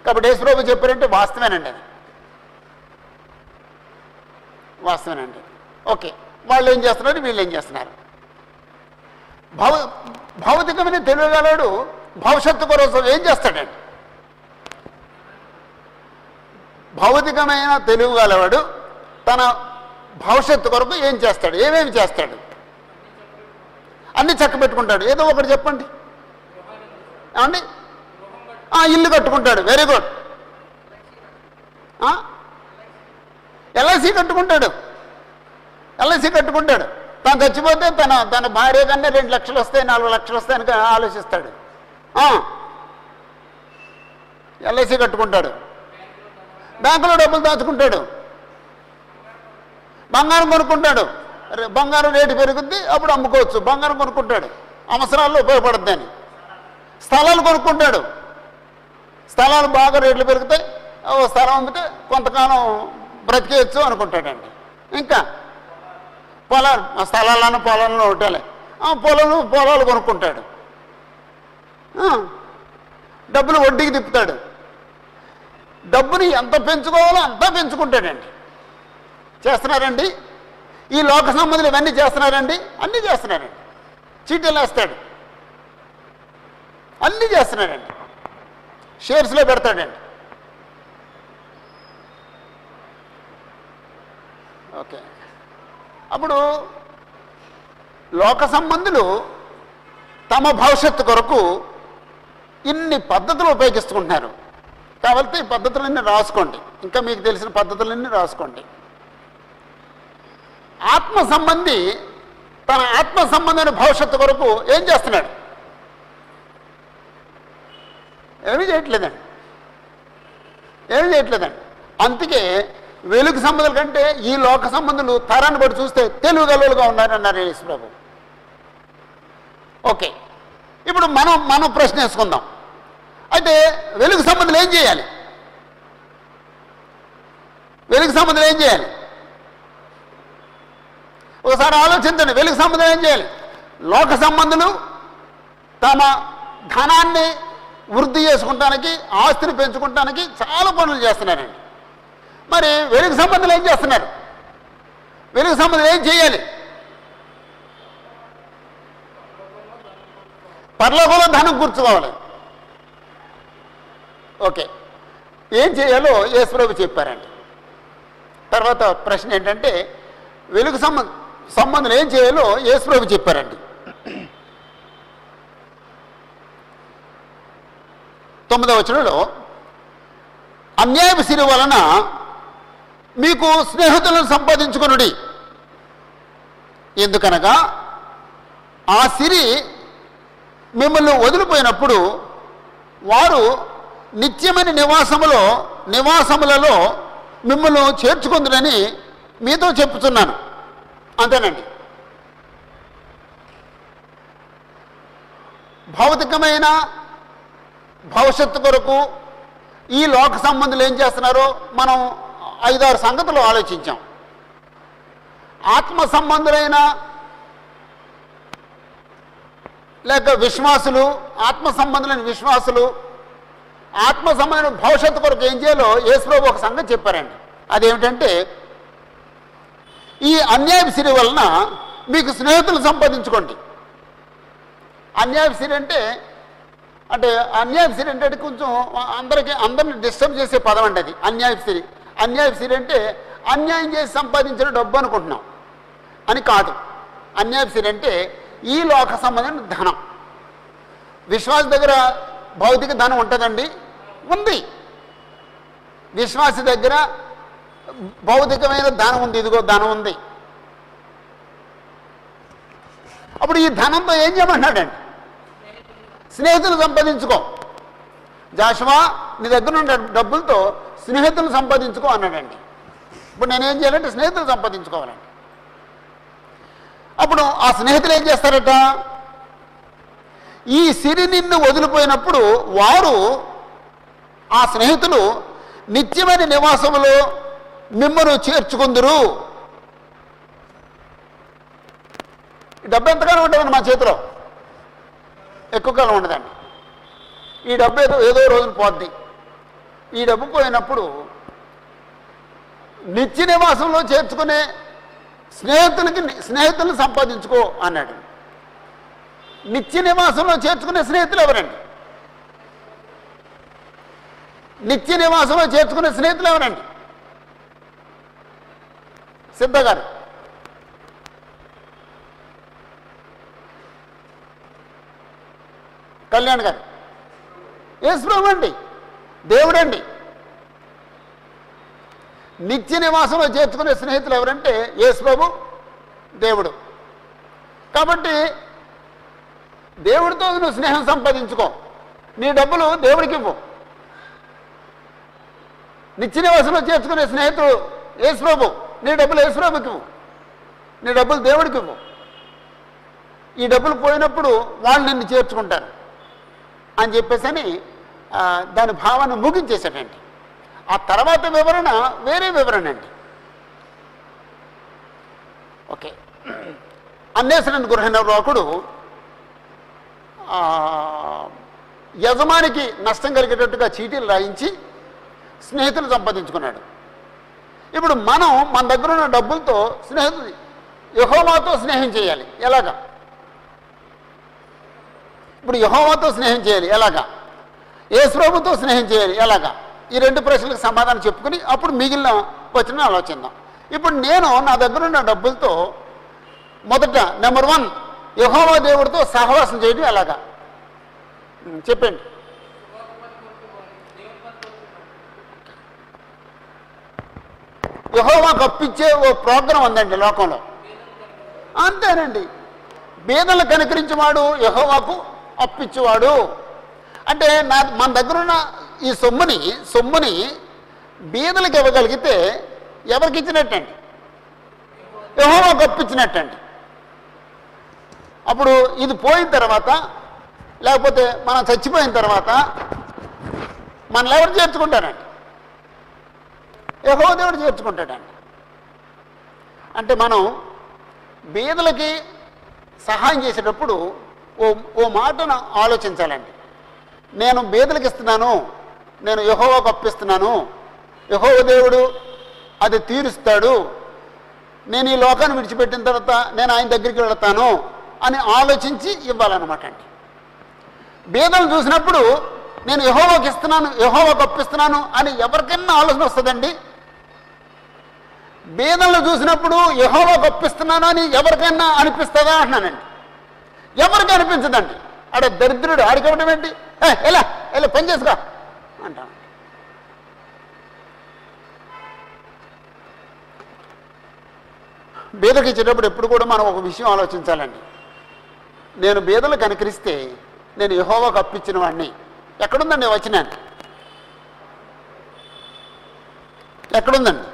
కాబట్టి యేసుప్రభు చెప్పారంటే వాస్తవేనండి అది. వాస్తవేనండి. ఓకే. వాళ్ళు ఏం చేస్తున్నారు? వీళ్ళు ఏం చేస్తున్నారు? భావ భౌతికమైన తెలియగలడు భవిష్యత్తు కోసం ఏం చేస్తాడండి? భౌతికమైన తెలియగలవాడు తన భవిష్యత్తు కొరకు ఏం చేస్తాడు? ఏమేమి చేస్తాడు? అన్ని చక్క పెట్టుకుంటాడు ఏదో ఒకటి చెప్పండి. ఏమండి? ఆ, ఇల్లు కట్టుకుంటాడు. వెరీ గుడ్ ఎల్ఐసి కట్టుకుంటాడు. ఎల్ఐసి కట్టుకుంటాడు. తను చచ్చిపోతే తన తన భార్య కన్నా రెండు లక్షలు వస్తాయి నాలుగు లక్షలు వస్తాయని ఆలోచిస్తాడు. ఎల్ఐసి కట్టుకుంటాడు. బ్యాంకులో డబ్బులు దాచుకుంటాడు. బంగారం కొనుక్కుంటాడు. బంగారం రేటు పెరుగుద్ది అప్పుడు అమ్ముకోవచ్చు. బంగారం కొనుక్కుంటాడు. అవసరాల్లో ఉపయోగపడుద్ది అని. స్థలాలు కొనుక్కుంటాడు. స్థలాలు బాగా రేట్లు పెరుగుతాయి. ఓ స్థలం అమ్మితే కొంతకాలం బ్రతికేయచ్చు అనుకుంటాడండి. ఇంకా పొలాలు ఆ స్థలాలను పొలాలను ఒకటాలి పొలాలు పొలాలు కొనుక్కుంటాడు. ఆ, డబ్బులు వడ్డీకి తిప్పుతాడు. డబ్బుని ఎంత పెంచుకోవాలో అంతా పెంచుకుంటాడండి. చేస్తున్నారండి? ఈ లోక సంబంధులు ఇవన్నీ చేస్తున్నారండి? అన్నీ చేస్తున్నారండి. చీటీలు వేస్తాడు. అన్నీ చేస్తున్నాడండి షేర్స్లో పెడతాడండి. ఓకే. అప్పుడు లోక సంబంధులు తమ భవిష్యత్తు కొరకు ఇన్ని పద్ధతులు ఉపయోగిస్తుంటున్నారు కాబట్టి ఈ పద్ధతులన్నీ రాసుకోండి. ఇంకా మీకు తెలిసిన పద్ధతులన్నీ రాసుకోండి. ఆత్మ సంబంధి తన ఆత్మ సంబంధమైన భవిష్యత్తు కొరకు ఏం చేస్తున్నాడు? ఏమీ చేయట్లేదండి. ఏమీ చేయట్లేదండి. అందుకే వెలుగు సంబంధాల కంటే ఈ లోక సంబంధులు తరాన్ని బట్టి చూస్తే తెలుగు గలులుగా ఉన్నారన్నారు యేసు ప్రభు ఓకే. ఇప్పుడు మనం మనం ప్రశ్న వేసుకుందాం. అయితే వెలుగు సంబంధులు ఏం చేయాలి? వెలుగు సంబంధులు ఏం చేయాలి? ఒకసారి ఆలోచించండి వెలుగు సంబంధం ఏం చేయాలి? లోక సంబంధులు తమ ధనాన్ని వృద్ధి చేసుకుంటానికి ఆస్తిని పెంచుకుంటానికి చాలా పనులు చేస్తున్నారండి. మరి వెలుగు సంబంధులు ఏం చేస్తున్నారు? వెలుగు సంబంధులు ఏం చేయాలి? పర్లోకంలో ధనం కూర్చోవాలి ఓకే. ఏం చేయాలో యేసుప్రభు చెప్పారండి. తర్వాత ప్రశ్న ఏంటంటే వెలుగు సంబంధ సంబంధం ఏం చేయాలో యేసుప్రభు చెప్పారండి. తొమ్మిదవ వచనంలో అన్యాయపు సిరి వలన మీకు స్నేహితులను సంపాదించుకొనుడి. ఎందుకనగా ఆ సిరి మిమ్మల్ని వదిలిపోయినప్పుడు వారు నిత్యమైన నివాసములో నివాసములలో మిమ్మల్ని చేర్చుకుందునని మీతో చెప్తున్నాను. అంతేనండి. భౌతికమైన భవిష్యత్తు కొరకు ఈ లోక సంబంధులు ఏం చేస్తున్నారో మనం ఐదారు సంగతులు ఆలోచించాం. ఆత్మ సంబంధులైన లేక విశ్వాసులు ఆత్మ సంబంధులైన విశ్వాసులు ఆత్మ సంబంధమైన భవిష్యత్తు కొరకు ఏం చేయాలో యేసుప్రభు ఒక సంగతి చెప్పారండి. అదేమిటంటే ఈ అన్యాయ సిరి వలన మీకు స్నేహితులు సంపాదించుకోండి. అన్యాయ సిరి అంటే అంటే అన్యాయ సిరి అంటే కొంచెం అందరికీ అందరిని డిస్టర్బ్ చేసే పదం అండి అది అన్యాయ సిరి. అన్యాయ సిరి అంటే అన్యాయం చేసి సంపాదించిన డబ్బు అనుకుంటున్నాం. అని కాదు. అన్యాయ సిరి అంటే ఈ లోక సంబంధించిన ధనం. విశ్వాస దగ్గర భౌతిక ధనం ఉంటుందండి? ఉంది. విశ్వాస దగ్గర భౌతికమైన ధనం ఉంది. ఇదిగో ధనం ఉంది. అప్పుడు ఈ ధనంతో ఏం చేయమన్నాడండి స్నేహితులు సంపాదించుకో. జాషువా నీ దగ్గర ఉన్న డబ్బులతో స్నేహితులు సంపాదించుకో అన్నాడండి. ఇప్పుడు నేనేం చేయాలంటే స్నేహితులు సంపాదించుకోవాలండి. అప్పుడు ఆ స్నేహితులు ఏం చేస్తారట? ఈ సిరి నిన్ను వదిలిపోయినప్పుడు వారు ఆ స్నేహితులు నిత్యమైన నివాసములో మిమ్మను చేర్చుకుందురు. డబ్బు ఎంతకాలం ఉంటుందండి మా చేతిలో? ఎక్కువ కాలం ఉండదండి. ఈ డబ్బు ఏదో ఏదో రోజున పోద్ది. ఈ డబ్బు పోయినప్పుడు నిత్య నివాసంలో చేర్చుకునే స్నేహితులకి స్నేహితులను సంపాదించుకో అన్నాడు. నిత్య నివాసంలో చేర్చుకునే స్నేహితులు ఎవరండి? నిత్య నివాసంలో చేర్చుకునే స్నేహితులు ఎవరండి? సిద్ధగారు కళ్యాణ్ గారు. యేసుప్రభు అండి. దేవుడండి. నిత్య నివాసంలో చేర్చుకునే స్నేహితులు ఎవరంటే యేసుప్రభు దేవుడు. కాబట్టి దేవుడితో నువ్వు స్నేహం సంపాదించుకో. నీ డబ్బులు దేవుడికి ఇవ్వు. నిత్య నివాసంలో చేర్చుకునే స్నేహితుడు యేసుప్రభు నీ డబ్బులు యేసుప్రభుకి ఇవ్వు. నీ డబ్బులు దేవుడికి ఇవ్వు. ఈ డబ్బులు పోయినప్పుడు వాళ్ళు నిన్ను చేర్చుకుంటారు. అని చెప్పేసి అని దాని భావన ముగించేశాడండి. ఆ తర్వాత వివరణ వేరే వివరణ అండి. ఓకే. అన్నేశ్వరుని గృహనిర్వాహకుడు యజమానికి నష్టం కలిగేటట్టుగా చీటీలు రాయించి స్నేహితులు సంపాదించుకున్నాడు. ఇప్పుడు మనం మన దగ్గర ఉన్న డబ్బులతో స్నేహితులు యహోమాతో స్నేహం చేయాలి. ఎలాగా? ఇప్పుడు యహోమాతో స్నేహం చేయాలి. ఎలాగా? యేసుప్రభుతో స్నేహం చేయాలి. ఎలాగా? ఈ రెండు ప్రశ్నలకు సమాధానం చెప్పుకుని అప్పుడు మిగిలిన వచ్చిన ఆలోచిద్దాం ఇప్పుడు నేను నా దగ్గర ఉన్న డబ్బులతో మొదట నెంబర్ వన్ యహోవా దేవుడితో సహవాసం చేయడం ఎలాగా? చెప్పండి. యహోవాకు అప్పించే ఓ ప్రోగ్రాం ఉందండి లోకంలో. అంతేనండి. బీదలు కనికరించేవాడు యహోవాకు అప్పించేవాడు అంటే నా మన దగ్గర ఉన్న ఈ సొమ్ముని సొమ్ముని బీదలకు ఇవ్వగలిగితే ఎవరికి ఇచ్చినట్టండి? యహోవాకు గొప్పించినట్టండి అప్పుడు ఇది పోయిన తర్వాత లేకపోతే మనం చచ్చిపోయిన తర్వాత మనల్ని ఎవరు చేర్చుకుంటారండి? యహో దేవుడు చేర్చుకుంటాడండి. అంటే మనం బీదలకి సహాయం చేసేటప్పుడు ఓ ఓ మాటను ఆలోచించాలండి. నేను బీదలకు ఇస్తున్నాను నేను యహోవాకు అప్పిస్తున్నాను యహోవ దేవుడు అది తీరుస్తాడు. నేను ఈ లోకాన్ని విడిచిపెట్టిన తర్వాత నేను ఆయన దగ్గరికి వెళతాను అని ఆలోచించి ఇవ్వాలన్నమాట అండి. బీదలు చూసినప్పుడు నేను యహోవాకి ఇస్తున్నాను యహోవాకు అప్పిస్తున్నాను అని ఎవరికైనా ఆలోచన వస్తుందండి. బీదలను చూసినప్పుడు యహోవాకు అప్పిస్తున్నాను అని ఎవరికైనా అనిపిస్తుందా అంటున్నానండి. ఎవరికి అనిపించదండి? ఆడ దరిద్రుడు ఆడికి ఇవ్వడం ఏంటి? ఎలా? ఎలా? పని చేసుకో. అంటాం. బీదకి ఇచ్చేటప్పుడు ఎప్పుడు కూడా మనం ఒక విషయం ఆలోచించాలండి. నేను బీదలు కనికరిస్తే నేను యహోవాకు అప్పించిన వాడిని. ఎక్కడుందండి వచ్చినాను ఎక్కడుందండి?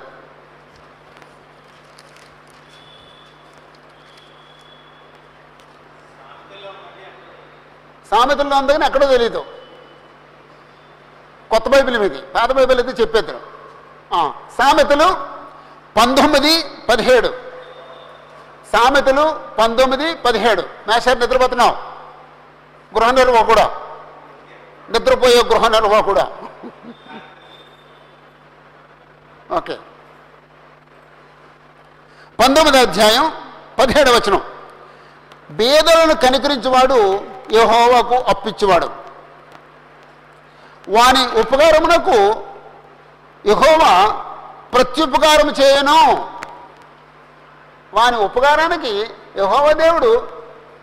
సామెతల్లో ఉందని ఎక్కడో తెలియదు కొత్త బైబిల్ మీది పాత బైబిల్ అయితే చెప్పేద్దరు. సామెతలు పంతొమ్మిది పదిహేడు. సామెతలు పంతొమ్మిది పదిహేడు. మేషారు నిద్రపోతున్నావు. గృహ నిర్వహ కూడా నిద్రపోయే గృహ నిర్వహ కూడా ఓకే. పంతొమ్మిది అధ్యాయం పదిహేడు వచనం. బేదలను కనికరించేవాడు యహోవాకు అప్పిచ్చేవాడు. వాని ఉపకారమునకు యహోవా ప్రత్యుపకారం చేయను. వాని ఉపకారానికి యహోవ దేవుడు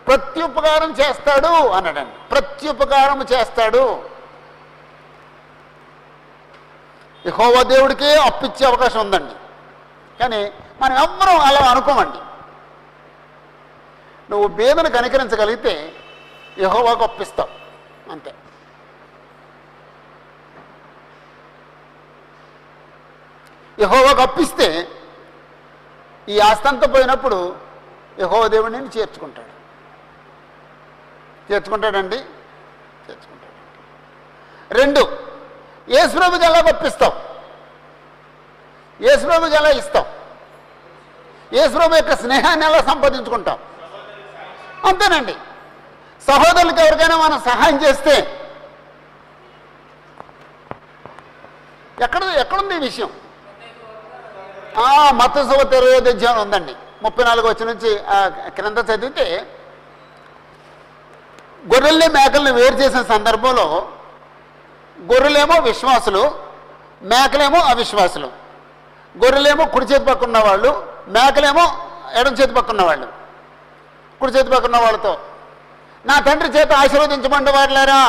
ప్రత్యుపకారం చేస్తాడు అన్నాడండి. ప్రత్యుపకారం చేస్తాడు. యహోవ దేవుడికే అప్పిచ్చే అవకాశం ఉందండి. కానీ మనం ఎవ్వరం అలా అనుకోమండి. నువ్వు బేదను కనికరించగలిగితే యహోవాకు అప్పిస్తావు అంతే. యహోవాకు అప్పిస్తే ఈ ఆస్తంతా పోయినప్పుడు యహోవ దేవుడిని చేర్చుకుంటాడు. చేర్చుకుంటాడండి? చేర్చుకుంటాడు రెండు యేసుప్రభుకి ఎలా గొప్పిస్తావు యేసుప్రభుకి ఎలా ఇస్తాం. యేసుప్రభు యొక్క స్నేహాన్ని ఎలా సంపాదించుకుంటాం? అంతేనండి. సహోదరులకు ఎవరికైనా మనం సహాయం చేస్తే ఎక్కడ ఎక్కడుంది ఈ విషయం? మత ఇరవై అధ్యాయం ఉందండి. ముప్పై నాలుగు వచ్చి నుంచి క్రింద చదివితే గొర్రెల్ని మేకల్ని వేరు చేసిన సందర్భంలో గొర్రెలేమో విశ్వాసులు మేకలేమో అవిశ్వాసులు. గొర్రెలేమో కుడి చేతి పక్క ఉన్నవాళ్ళు మేకలేమో ఎడం చేతి పక్కన ఉన్నవాళ్ళు. కుడి చేతి పక్కన ఉన్న వాళ్ళతో నా తండ్రి చేత ఆశీర్వదించమండి వాడలేరా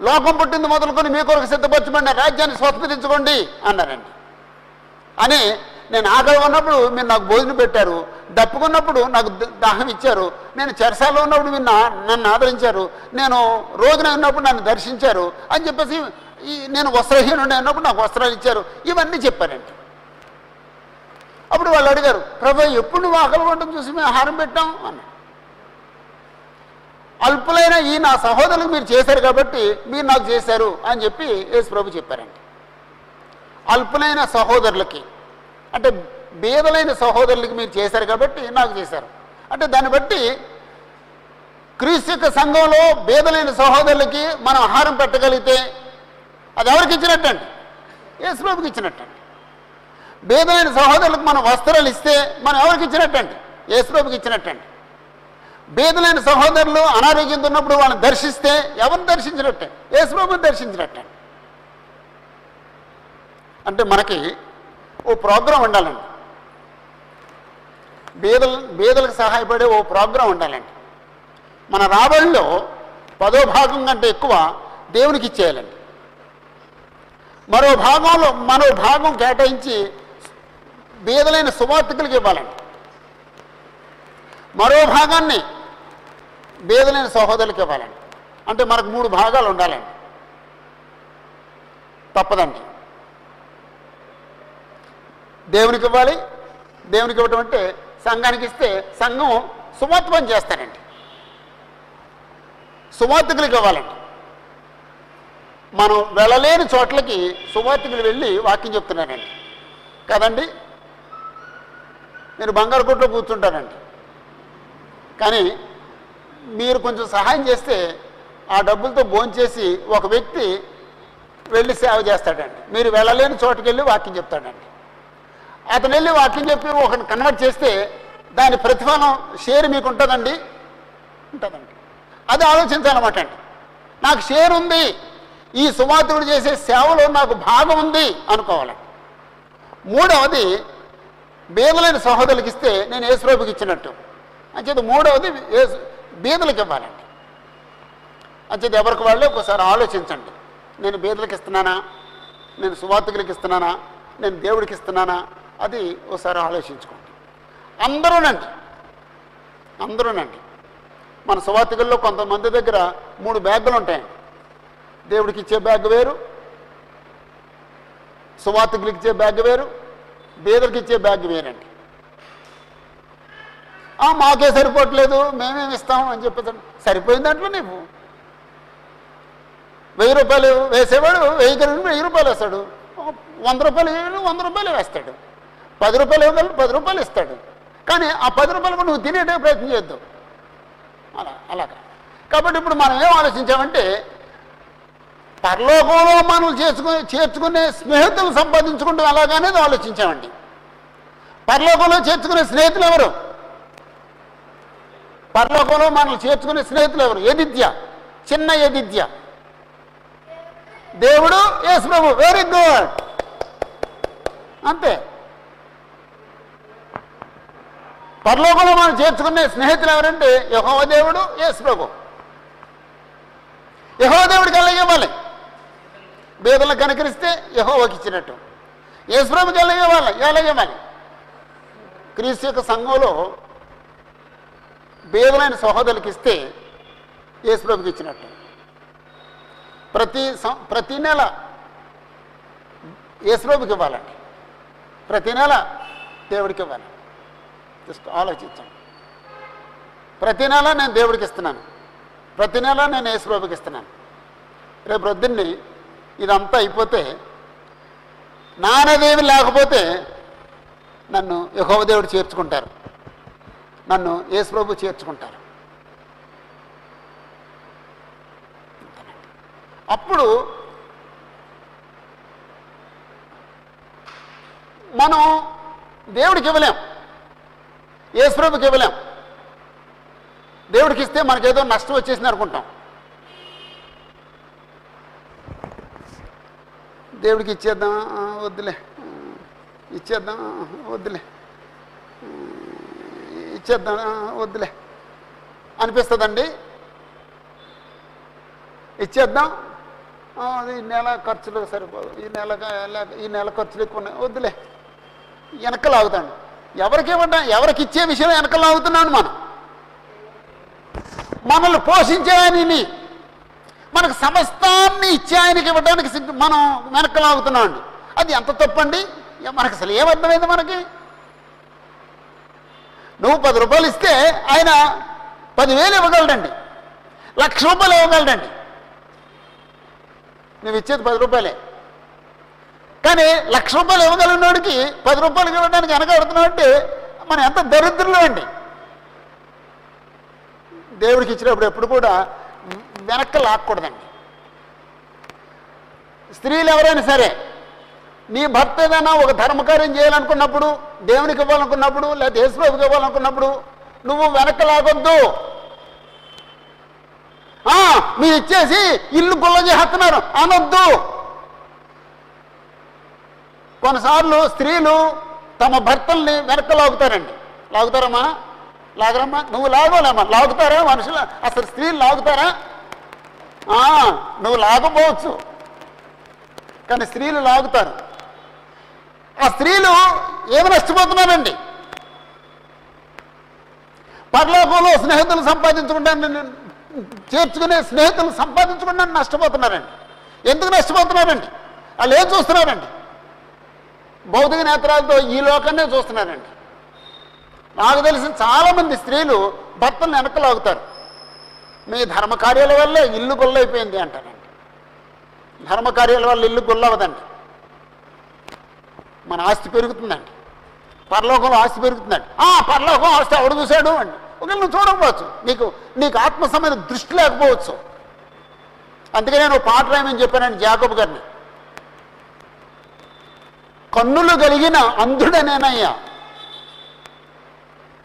లోకం పుట్టింది మొదలుకొని మీ కొరకు సిద్ధపరచమండి రాజ్యాన్ని స్వతంత్రించుకోండి అన్నారండి. అని నేను ఆకలి ఉన్నప్పుడు మీరు నాకు భోజనం పెట్టారు దప్పుకున్నప్పుడు నాకు దాహం ఇచ్చారు నేను చెరసాలో ఉన్నప్పుడు మీరు నన్ను ఆదరించారు నేను రోజున ఉన్నప్పుడు నన్ను దర్శించారు అని చెప్పేసి ఈ నేను వస్త్రహీనుడు అన్నప్పుడు నాకు వస్త్రాలు ఇచ్చారు ఇవన్నీ చెప్పారండి. అప్పుడు వాళ్ళు అడిగారు ప్రభు ఎప్పుడు నువ్వు ఆకలి ఉండటం చూసి మేము ఆహారం పెట్టాం? అని అల్పులైన ఈ నా సహోదరులకు మీరు చేశారు కాబట్టి మీరు నాకు చేశారు అని చెప్పి యేసు ప్రభు చెప్పారండి. అల్పులైన సహోదరులకి అంటే బీదలైన సహోదరులకి మీరు చేశారు కాబట్టి నాకు చేశారు. అంటే దాన్ని బట్టి క్రీస్తు సంఘంలో బీదలైన సహోదరులకి మనం ఆహారం పెట్టగలిగితే అది ఎవరికి ఇచ్చినట్టండి? యేసుప్రభుకి ఇచ్చినట్టండి. బీదలైన సహోదరులకు మనం వస్త్రాలు ఇస్తే మనం ఎవరికి ఇచ్చినట్టండి? యేసుప్రభుకి ఇచ్చినట్టండి. బీదలైన సహోదరులు అనారోగ్యంతో ఉన్నప్పుడు వాళ్ళని దర్శిస్తే ఎవరిని దర్శించినట్టే? యేసుప్రభుని దర్శించినట్టే. అంటే మనకి ఓ ప్రోగ్రాం ఉండాలండి. బీదల బీదలకు సహాయపడే ఓ ప్రోగ్రాం ఉండాలండి. మన రాబడిలో పదో భాగం కంటే ఎక్కువ దేవునికి ఇచ్చేయాలండి. మరో భాగంలో మరో భాగం కేటాయించి బీదలైన సువార్థికులకు ఇవ్వాలండి. మరో భాగాన్ని బీదలైన సహోదరులకు ఇవ్వాలండి. అంటే మనకు మూడు భాగాలు ఉండాలండి. తప్పదండి. దేవునికి ఇవ్వాలి దేవునికి ఇవ్వటం అంటే సంఘానికి ఇస్తే సంఘం సుమత్వం చేస్తానండి సువార్థకులకు ఇవ్వాలండి. మనం వెళ్ళలేని చోట్లకి సువార్థకులు వెళ్ళి వాక్యం చెప్తున్నానండి కదండి? నేను బంగారుకోట్లో కూర్చుంటానండి. కానీ మీరు కొంచెం సహాయం చేస్తే ఆ డబ్బులతో భోంచేసి ఒక వ్యక్తి వెళ్ళి సేవ చేస్తాడండి. మీరు వెళ్ళలేని చోటుకి వెళ్ళి వాక్యం చెప్తాడండి. అతను వెళ్ళి వాక్యం చెప్పి ఒకరిని కన్వర్ట్ చేస్తే దాని ప్రతిఫలం షేర్ మీకు ఉంటుందండి? ఉంటుందండి. అది ఆలోచించాలన్నమాట అండి. నాకు షేర్ ఉంది. ఈ సుమాతుడు చేసే సేవలో నాకు భాగం ఉంది అనుకోవాలండి. మూడవది బేదలైన సహోదరులకు ఇస్తే నేను యేసుప్రభుకి ఇచ్చినట్టు. అంచేది మూడవది ఏసు బీదలకు ఇవ్వాలండి. అంచేది ఎవరికి వాళ్ళే? ఒకసారి ఆలోచించండి. నేను బీదలకు ఇస్తున్నానా? నేను సువార్తికులకి ఇస్తున్నానా? నేను దేవుడికి ఇస్తున్నానా? అది ఒకసారి ఆలోచించుకోండి. అందరూనండి అందరూనండి మన సువార్తికుల్లో కొంతమంది దగ్గర మూడు బ్యాగులు ఉంటాయండి. దేవుడికి ఇచ్చే బ్యాగ్ వేరు సువార్థకులకి ఇచ్చే బ్యాగ్ వేరు బేదలకు ఇచ్చే బ్యాగ్ వేరండి. మాకే సరిపోవట్లేదు మేమేమి ఇస్తాం అని చెప్పేసి సరిపోయిన దాంట్లో నీవు. వెయ్యి రూపాయలు వేసేవాడు వెయ్యి కలిపి వెయ్యి రూపాయలు వేస్తాడు. వంద రూపాయలు వేయడు వంద రూపాయలు వేస్తాడు. పది రూపాయలు ఇవ్వగలరు పది రూపాయలు ఇస్తాడు. కానీ ఆ పది రూపాయలు నువ్వు తినేటే ప్రయత్నం చేద్దాం అలా అలాగా. కాబట్టి ఇప్పుడు మనం ఏం ఆలోచించామంటే పరలోకంలో మనం చేసుకుని చేర్చుకునే స్నేహితులు సంపాదించుకుంటూ అలాగనేది ఆలోచించామండి. పరలోకంలో చేర్చుకునే స్నేహితులు ఎవరు? పరలోకంలో మనల్ని చేర్చుకునే స్నేహితులు ఎవరు? ఎదిద్య చిన్న ఎదిద్య దేవుడు యేసు ప్రభు. వెరీ గుడ్ అంతే. పరలోకంలో మనం చేర్చుకునే స్నేహితులు ఎవరంటే యహోవ దేవుడు యేసు ప్రభు. యహోవ దేవుడికి ఎలా ఇవ్వాలి. బేదలను కనుకరిస్తే యహోవకి ఇచ్చినట్టు. యేసు ప్రభుకి ఎలా ఇవ్వాలి. ఎలా ఇవ్వాలి? క్రీస్తు యొక్క సంఘంలో బేదలైన సహోదరులకు ఇస్తే యేసుప్రభుకి ఇచ్చినట్టు. ప్రతి ప్రతి నెల యేసుప్రభుకి ఇవ్వాలండి. ప్రతి నెల దేవుడికి ఇవ్వాలి. జస్ట్ ఆలోచించండి. ప్రతి నెల నేను దేవుడికి ఇస్తున్నాను. ప్రతి నెల నేను యేసుప్రభుకి ఇస్తున్నాను. రేపు రొద్దున్ని ఇదంతా అయిపోతే నానదేమి లేకపోతే నన్ను యహోవ దేవుడు చేర్చుకుంటారు. నన్ను యేసుప్రభు చేర్చుకుంటారు. అప్పుడు మనం దేవుడికి ఇవ్వలేం. యేసుప్రభుకి ఇవ్వలేం. దేవుడికి ఇస్తే మనకేదో నష్టం వచ్చేసింది అనుకుంటాం. దేవుడికి ఇచ్చేద్దాం వద్దులే. ఇచ్చేద్దాం వద్దులే. ఇచ్చేద్దాం. వద్దులే. అనిపిస్తుందండి. ఇచ్చేద్దాం. ఈ నెల ఖర్చులు సరిపోదు. ఈ నెల ఈ నెల ఖర్చులు ఎక్కువ ఉన్నాయి. వద్దులే. వెనక లాగుతాను. ఎవరికి ఇవ్వడం ఎవరికి ఇచ్చే విషయం వెనక లాగుతున్నాను మనం. మనల్ని పోషించే ఆయనని మనకు సమస్తాన్ని ఇచ్చే ఆయనకి ఇవ్వడానికి మనం వెనక లాగుతున్నాం అది ఎంత తప్పండి? మనకు అసలు ఏమర్థమైంది మనకి? నువ్వు పది రూపాయలు ఇస్తే ఆయన పదివేలు ఇవ్వగలడండి. లక్ష రూపాయలు ఇవ్వగలడండి. నువ్వు ఇచ్చేది పది రూపాయలే. కానీ లక్ష రూపాయలు ఇవ్వగలిగినోడికి పది రూపాయలు ఇవ్వడానికి వెనకాడుతున్నావు అంటే మనం ఎంత దరిద్రులు అండి. దేవుడికి ఇచ్చినప్పుడు ఎప్పుడు కూడా వెనక్కి లాక్కూడదండి. స్త్రీలు ఎవరైనా సరే నీ భర్త ఏదైనా ఒక ధర్మకార్యం చేయాలనుకున్నప్పుడు దేవునికి ఇవ్వాలనుకున్నప్పుడు లేదా యేసుప్రభుకి ఇవ్వాలనుకున్నప్పుడు నువ్వు వెనక్కి లాగొద్దు ఆ, మీరు ఇచ్చేసి ఇల్లు గుల్ల చేస్తున్నారు అనొద్దు. కొన్నిసార్లు స్త్రీలు తమ భర్తల్ని వెనక్కి లాగుతారండి. లాగుతారమ్మా? లాగరమ్మా? నువ్వు లాగోలేమ్మా లాగుతారా మనుషులు? అసలు స్త్రీలు లాగుతారా? ఆ, నువ్వు లాగపోవచ్చు కానీ స్త్రీలు లాగుతారు. ఆ స్త్రీలు ఏమి నష్టపోతున్నారండి పరలోకంలో స్నేహితులు సంపాదించుకుంటాను చేర్చుకునే స్నేహితులు సంపాదించుకుంటాను నష్టపోతున్నారండి. ఎందుకు నష్టపోతున్నారండి? వాళ్ళు ఏం చూస్తున్నారండి? భౌతిక నేత్రాలతో ఈ లోకాన్నే చూస్తున్నారండి. నాకు తెలిసిన చాలామంది స్త్రీలు భర్తలు వెనకలాగుతారు మీ ధర్మకార్యాల వల్లే ఇల్లు గుల్లైపోయింది అంటారండి. ధర్మకార్యాల వల్ల ఇల్లు గుల్లవదండి. మన ఆస్తి పెరుగుతుందండి. పరలోకంలో ఆస్తి పెరుగుతుందండి. ఆ పరలోకం ఆస్తి ఎవడు చూశాడు అండి? ఒకవేళ నువ్వు చూడకపోవచ్చు. నీకు నీకు ఆత్మ సంబంధ దృష్టి లేకపోవచ్చు. అందుకే నేను పాట రాయమని చెప్పానండి జాకబ్ గారిని. కన్నులు కలిగిన అంధుడనేనయ్యా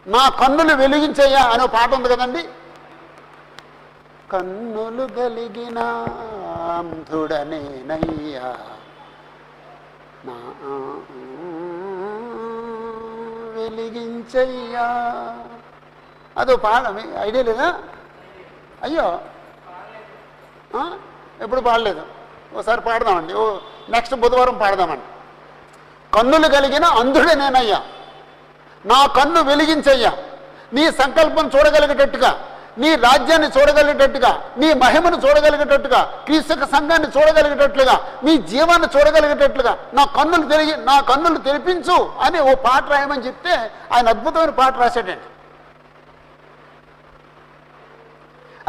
నా కన్నులు వెలిగించయ్యా అనే పాట ఉంది కదండి? కన్నులు కలిగిన అంధుడనేనయ్యా నా వెలిగించయ్యా. అదో పాడ మీ ఐడియా లేదా? అయ్యో. ఎప్పుడు పాడలేదు. ఓసారి పాడదామండి. ఓ నెక్స్ట్ బుధవారం పాడదామండి. కన్నులు కలిగిన అంధుడే నేనయ్యా. నా కన్ను వెలిగించయ్యా. నీ సంకల్పం చూడగలిగేటట్టుగా. నీ రాజ్యాన్ని చూడగలిగేటట్టుగా నీ మహిమను చూడగలిగేటట్టుగా క్రీస్తు సంఘాన్ని చూడగలిగేటట్లుగా మీ జీవాన్ని చూడగలిగేటట్లుగా నా కన్నులు తెలిగి నా కన్నులు తెరిపించు అని ఓ పాట రాయమని చెప్తే ఆయన అద్భుతమైన పాట రాశాడండి.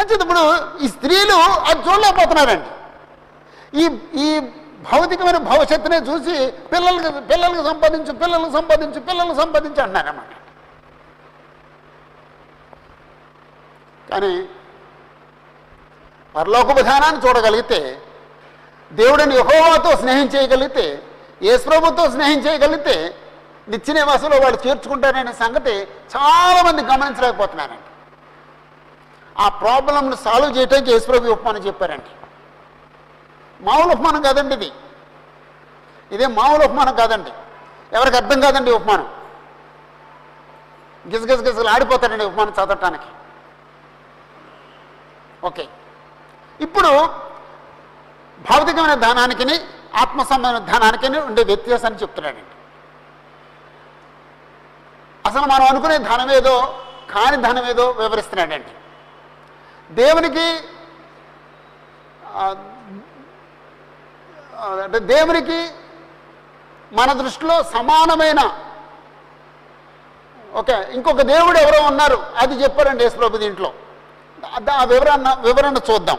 అంటే ఇప్పుడు ఈ స్త్రీలు అది చూడలేకపోతున్నారండి ఈ ఈ భౌతికమైన భవిష్యత్తునే చూసి పిల్లలకి పిల్లలకు సంపాదించు పిల్లలకు సంపాదించు పిల్లలకు సంపాదించు అన్నారన్నమాట. కానీ పరలోక విధానాన్ని చూడగలిగితే దేవుడిని యహోవాతో స్నేహం చేయగలిగితే యేసుప్రభుతో స్నేహం చేయగలిగితే నిత్య నివాసంలో వాళ్ళు చేర్చుకుంటారనే సంగతి చాలామంది గమనించలేకపోతున్నారండి. ఆ ప్రాబ్లంను సాల్వ్ చేయడానికి యేసుప్రభు ఉపమానం చెప్పారండి. మామూలు ఉపమానం కాదండి ఇది. ఇదే మామూలు ఉపమానం కాదండి. ఎవరికి అర్థం కాదండి ఉపమానం గిజగిజగిజలు ఆడిపోతాడండి ఉపమానం? చదవటానికి ఓకే. ఇప్పుడు భౌతికమైన ధనానికి ఆత్మ సంబంధమైన ధనానికి ఉండే వ్యత్యాసాన్ని చెప్తున్నాడండి. అసలు మనం అనుకునే ధనం ఏదో కాని ధనం ఏదో వివరిస్తున్నాడండి. దేవునికి అంటే దేవునికి మన దృష్టిలో సమానమైన ఓకే ఇంకొక దేవుడు ఎవరో ఉన్నారు అది చెప్పారండి యేసుప్రభు దీంట్లో. ఆ- వివరణ వివరణ చూద్దాం.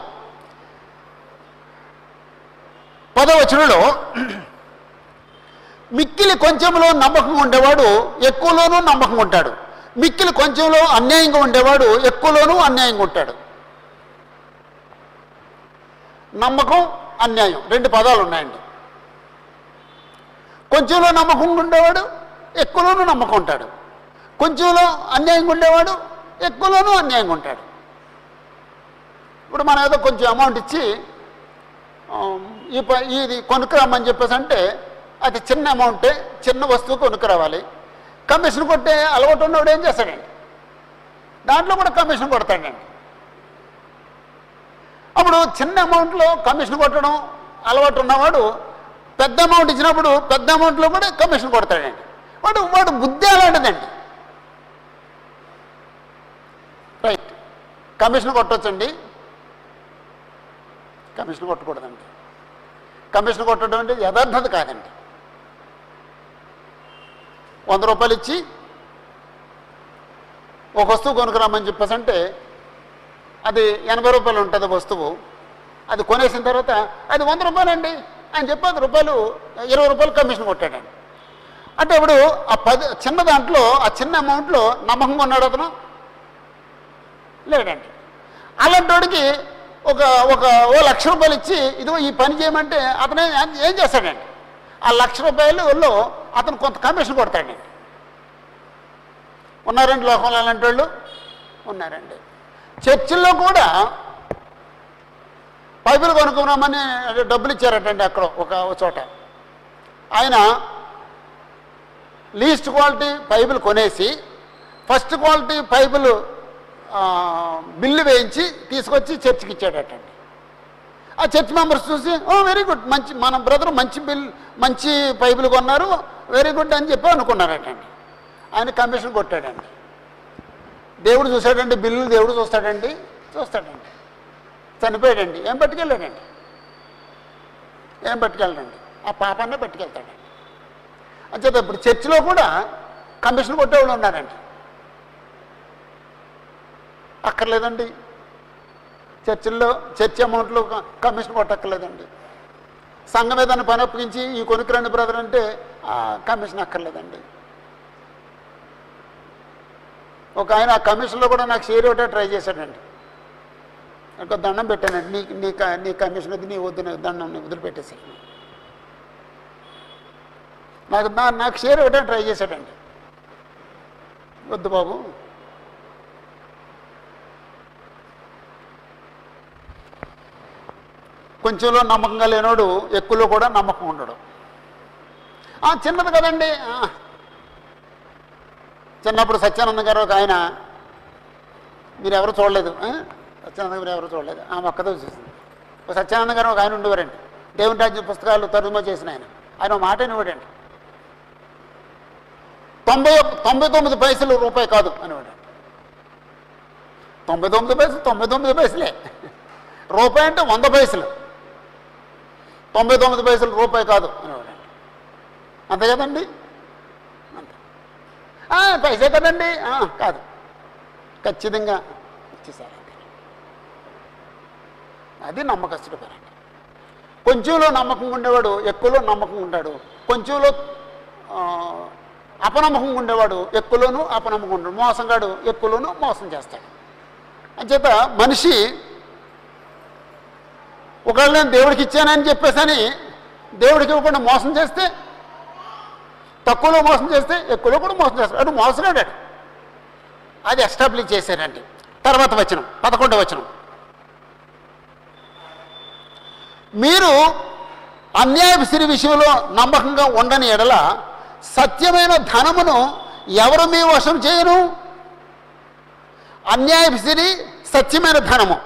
పదవచనంలో మిక్కిలి కొంచెంలో నమ్మకం ఉండేవాడు ఎక్కువలోనూ నమ్మకం ఉంటాడు. మిక్కిలి కొంచెంలో అన్యాయంగా ఉండేవాడు ఎక్కువలోనూ అన్యాయంగా ఉంటాడు. నమ్మకం అన్యాయం రెండు పదాలు ఉన్నాయండి. కొంచెంలో నమ్మకం ఉండేవాడు ఎక్కువలోనూ నమ్మకం ఉంటాడు. కొంచెంలో అన్యాయంగా ఉండేవాడు ఎక్కువలోనూ అన్యాయంగా ఉంటాడు. ఇప్పుడు మనం ఏదో కొంచెం అమౌంట్ ఇచ్చి ఈ ఇది కొనుక్కురమ్మని చెప్పేసి అంటే అది చిన్న అమౌంటే చిన్న వస్తువు కొనుక్కురావాలి. కమిషన్ కొట్టే అలవాటు ఉన్నవాడు ఏం చేస్తాడండి? దాంట్లో కూడా కమిషన్ కొడతాడండి. అప్పుడు చిన్న అమౌంట్లో కమిషన్ కొట్టడం అలవాటు ఉన్నవాడు పెద్ద అమౌంట్ ఇచ్చినప్పుడు పెద్ద అమౌంట్లో కూడా కమిషన్ కొడతాడండి. వాడు వాడు బుద్ధి అలాంటిదండి. రైట్ కమిషన్ కొట్టొచ్చండి. కమిషన్ కొట్టకూడదండి కమిషన్ కొట్టడం అంటే యథార్థత కాదండి. వంద రూపాయలు ఇచ్చి ఒక వస్తువు కొనుక్కురామని చెప్పేసి అంటే అది ఎనభై రూపాయలు ఉంటుంది వస్తువు. అది కొనేసిన తర్వాత అది వంద రూపాయలండి. అని చెప్పి పది రూపాయలు ఇరవై రూపాయలు కమిషన్ కొట్టాడండి. అంటే ఇప్పుడు ఆ పది చిన్న దాంట్లో ఆ చిన్న అమౌంట్లో నమ్మకంగా ఉన్నాడు అతను? లేడండి అలాంటి వాడికి ఒక ఒక ఓ లక్ష రూపాయలు ఇచ్చి ఇదిగో ఈ పని చేయమంటే అతను ఏం- చేస్తాడండి? ఆ లక్ష రూపాయలలో అతను కొంత కమిషన్ కొడతాడండి. ఉన్నారండి లోకంలో అలాంటి వాళ్ళు? ఉన్నారండి. చర్చిల్లో కూడా పైపులు కొనుక్కున్నామని డబ్బులు ఇచ్చారటండి అక్కడ ఒక చోట. ఆయన లీస్ట్ క్వాలిటీ పైపులు కొనేసి ఫస్ట్ క్వాలిటీ పైపులు బిల్లు వేయించి తీసుకొచ్చి చర్చికి ఇచ్చాడటండి. ఆ చర్చ్ మెంబర్స్ చూసి ఓ వెరీ గుడ్ మంచి మన బ్రదర్ మంచి బిల్ మంచి పైపులు కొన్నారు వెరీ గుడ్ అని చెప్పి అనుకున్నారటండి. ఆయన కమిషన్ కొట్టాడండి. దేవుడు చూశాడండి బిల్లు దేవుడు చూస్తాడండి చూస్తాడండి. చనిపోయాడండి. ఏం పట్టుకెళ్ళాడండి? ఏం పట్టుకెళ్ళడండి? ఆ పాపాన్నే పట్టుకెళ్తాడండి. అంచేత ఇప్పుడు చర్చిలో కూడా కమిషన్ కొట్టేవాళ్ళు ఉన్నారండి. అక్కర్లేదండి. చర్చిల్లో చర్చ్ అమౌంట్లో కమిషన్ కొట్టక్కర్లేదండి. సంఘం ఏదైనా పని అప్పగించి ఈ కొనుక్కురండి బ్రదర్ అంటే కమిషన్ అక్కర్లేదండి. ఒక ఆయన ఆ కమిషన్లో కూడా నాకు షేర్ ఇవ్వటం ట్రై చేశాడండి. ఒక దండం పెట్టానండి. నీ నీ క- నీ కమిషన్ అది నీ వద్దు దండం నీ వదిలిపెట్టేశాను నాకు నాకు షేర్ ఇవ్వడం ట్రై చేశాడండి. వద్దు బాబు. కొంచెంలో నమ్మకంగా లేనోడు ఎక్కువలో కూడా నమ్మకం ఉండడు. ఆ, చిన్నది కదండి. ఆ. చిన్నప్పుడు సత్యానంద గారు ఒక ఆయన మీరు ఎవరు చూడలేదు సత్యానంద మీరు ఎవరు చూడలేదు. ఆ మొక్కతో చూసింది ఒక సత్యానంద గారు ఒక ఆయన ఉండేవారండి. దేవుని రాజ్య పుస్తకాలు తరుమ చేసిన ఆయన. ఆయన మాట ఇవ్వడండి తొంభై తొంభై తొమ్మిది పైసలు రూపాయి కాదు అనేవాడు. తొంభై తొమ్మిది పైసలు తొంభై తొమ్మిది పైసలే. రూపాయి అంటే వంద పైసలు. తొంభై తొమ్మిది పైసలు రూపాయి కాదు. అంతే కదండి? అంతే. పైసే కదండి? కాదు. ఖచ్చితంగా ఇచ్చేసారండి అది నమ్మకస్తుడు పేరండి కొంచెంలో నమ్మకం ఉండేవాడు ఎక్కువలో నమ్మకం ఉంటాడు. కొంచెంలో అపనమ్మకం ఉండేవాడు ఎక్కువలోనూ అపనమ్మకం ఉంటాడు మోసంగాడు ఎక్కువలోనూ మోసం చేస్తాడు. అంచేత మనిషి ఒకవేళ నేను దేవుడికి ఇచ్చానని చెప్పేసని దేవుడికి ఇవ్వకుండా మోసం చేస్తే తక్కువలో మోసం చేస్తే ఎక్కువలో కూడా మోసం చేస్తాడు. అటు మోసగాడు అది ఎస్టాబ్లిష్ చేశారండి తర్వాత వచనం పదకొండవ వచనం. మీరు అన్యాయ సిరి విషయంలో నమ్మకంగా ఉండని ఎడల సత్యమైన ధనమును ఎవరు మీ వశం చేయను అన్యాయ సిరి సత్యమైన ధనము.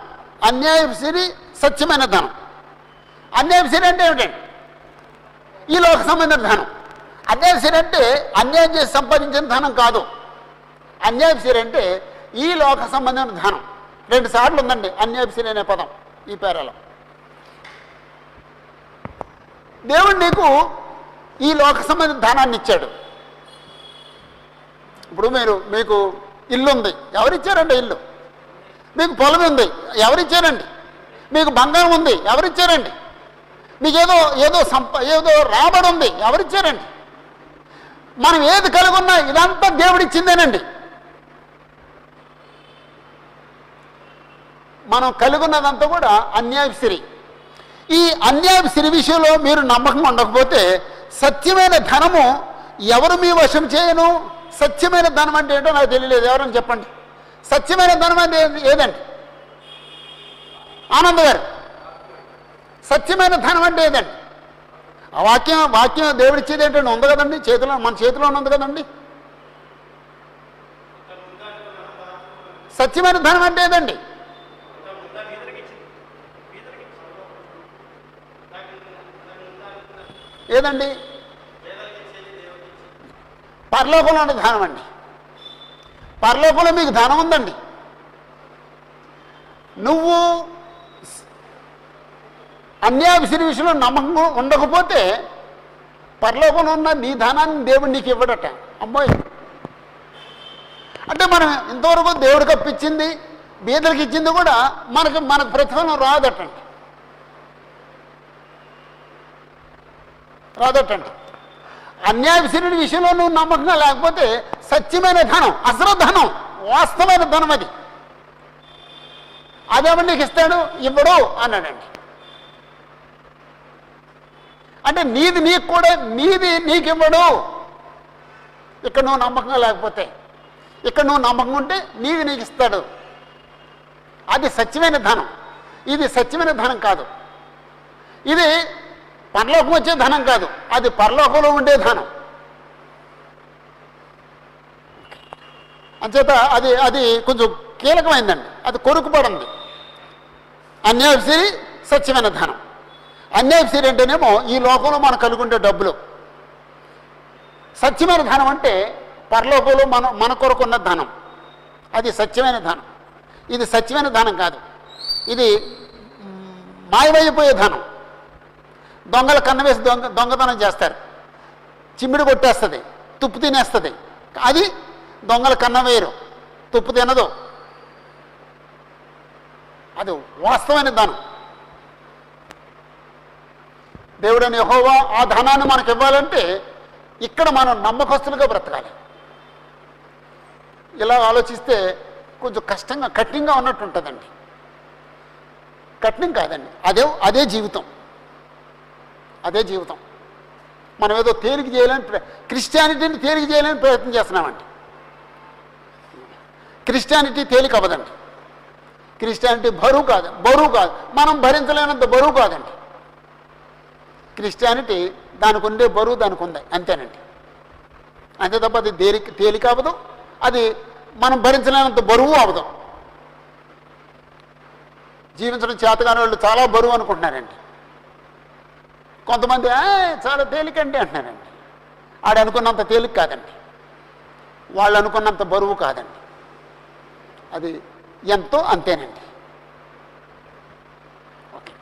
అన్యాయ సిరి సత్యమైన ధనం. అన్యాయం సిరి అంటే ఏమిటండి ఈ లోక సంబంధిత ధనం. అన్యాయం సిరి అంటే అన్యాయం చేసి సంపాదించిన ధనం కాదు. అన్యాయం సిరి అంటే ఈ లోక సంబంధమైన ధనం. రెండు సార్లు ఉందండి అన్యాయం సిరి అనే పదం ఈ పేరలో. దేవుడు నీకు ఈ లోక సంబంధ ధనాన్ని ఇచ్చాడు. ఇప్పుడు మీరు మీకు ఇల్లు ఉంది ఎవరిచ్చారండి ఇల్లు? మీకు పొలం ఉంది ఎవరిచ్చారండి? మీకు బంగారం ఉంది ఎవరిచ్చారండి? మీకేదో ఏదో సంప ఏదో రాబడి ఉంది ఎవరిచ్చారండి? మనం ఏది కలిగి ఉన్నా ఇదంతా దేవుడిచ్చిందేనండి. మనం కలిగి ఉన్నదంతా కూడా అన్యాయ సిరి. ఈ అన్యాయ సిరి విషయంలో మీరు నమ్మకం ఉండకపోతే సత్యమైన ధనము ఎవరు మీ వశం చేయను? సత్యమైన ధనం అంటే ఏంటో నాకు తెలియలేదు ఎవరని చెప్పండి. సత్యమైన ధనం అంటే ఏదండి? ఆనంద్ గారు. సత్యమైన ధనం అంటే ఏదండి? ఆ వాక్యం వాక్యం దేవుడిచ్చేది ఏంటంటే ఉంది కదండి? చేతిలో మన చేతిలో ఉంది కదండి? సత్యమైన ధనం అంటే ఏదండి? ఏదండి? పరలోకంలో ఉన్న ధనం అండి. పరలోకంలో మీకు ధనం ఉందండి. నువ్వు అన్యాయసిన విషయంలో నమ్మకం ఉండకపోతే పరలోకంలో ఉన్న నీ ధనాన్ని దేవుడు నీకు ఇవ్వడట. అమ్మాయి అంటే మనం ఇంతవరకు దేవుడికి అప్పించింది బీదలకు ఇచ్చింది కూడా మనకు మనకు ప్రతిఫలం రాదటండి రాదటండి అన్యాయశీరుడి విషయంలో నువ్వు నమ్మకంగా లేకపోతే సత్యమైన ధనం అసలు ధనం వాస్తవమైన ధనం అది. అదేమో నీకు ఇస్తాడు? ఇవ్వడు అన్నాడండి. అంటే నీది నీకు కూడా నీది నీకు ఇవ్వడు ఇక్కడ నువ్వు నమ్మకంగా లేకపోతే ఇక్కడ నువ్వు నమ్మకం ఉంటే నీది నీకు ఇస్తాడు అది సత్యమైన ధనం. ఇది సత్యమైన ధనం కాదు. ఇది పరలోకం వచ్చే ధనం కాదు. అది పరలోకంలో ఉండే ధనం. అంచేత అది అది కొంచెం కీలకమైందండి. అది కొరుకుపడింది. అన్యాయసిరి సత్యమైన ధనం. అన్యాయసిరి అంటేనేమో ఈ లోకంలో మనం కలుగుండే డబ్బులు. సత్యమైన ధనం అంటే పరలోకంలో మన మన కొరకున్న ధనం. అది సత్యమైన ధనం. ఇది సత్యమైన ధనం కాదు. ఇది మాయమైపోయే ధనం. దొంగలు కన్నవేసి దొంగ దొంగతనం చేస్తారు. చిమ్మిడి కొట్టేస్తుంది తుప్పు తినేస్తుంది. అది దొంగల కన్న వేయరు తుప్పు తినదు. అది వాస్తవమైన ధనం. దేవుడని యహోవా ఆ ధనాన్ని మనకు ఇవ్వాలంటే ఇక్కడ మనం నమ్మకస్తులుగా బ్రతకాలి. ఇలా ఆలోచిస్తే కొంచెం కష్టంగా కఠినంగా ఉన్నట్టు ఉంటుందండి. కఠినం కాదండి. అదే అదే జీవితం. అదే జీవితం. మనం ఏదో తేలిక చేయాలని క్రిస్టియానిటీని తేలిక చేయాలని ప్రయత్నం చేస్తున్నామండి. క్రిస్టియానిటీ తేలిక అవ్వదండి. క్రిస్టియానిటీ బరువు కాదు బరువు కాదు. మనం భరించలేనంత బరువు కాదండి. క్రిస్టియానిటీ దానికి ఉండే బరువు దానికి ఉంది అంతేనండి. అంతే తప్ప అది తేలిక తేలిక అవ్వదు. అది మనం భరించలేనంత బరువు అవ్వదు. జీవించడం చేతగాని వాళ్ళు చాలా బరువు అనుకుంటున్నారండి. కొంతమంది "ఆ, చాలా తేలికండి అంటున్నారండి. ఆడు అనుకున్నంత తేలిక కాదండి. వాళ్ళు అనుకున్నంత బరువు కాదండి. అది ఎంతో అంతేనండి ఓకే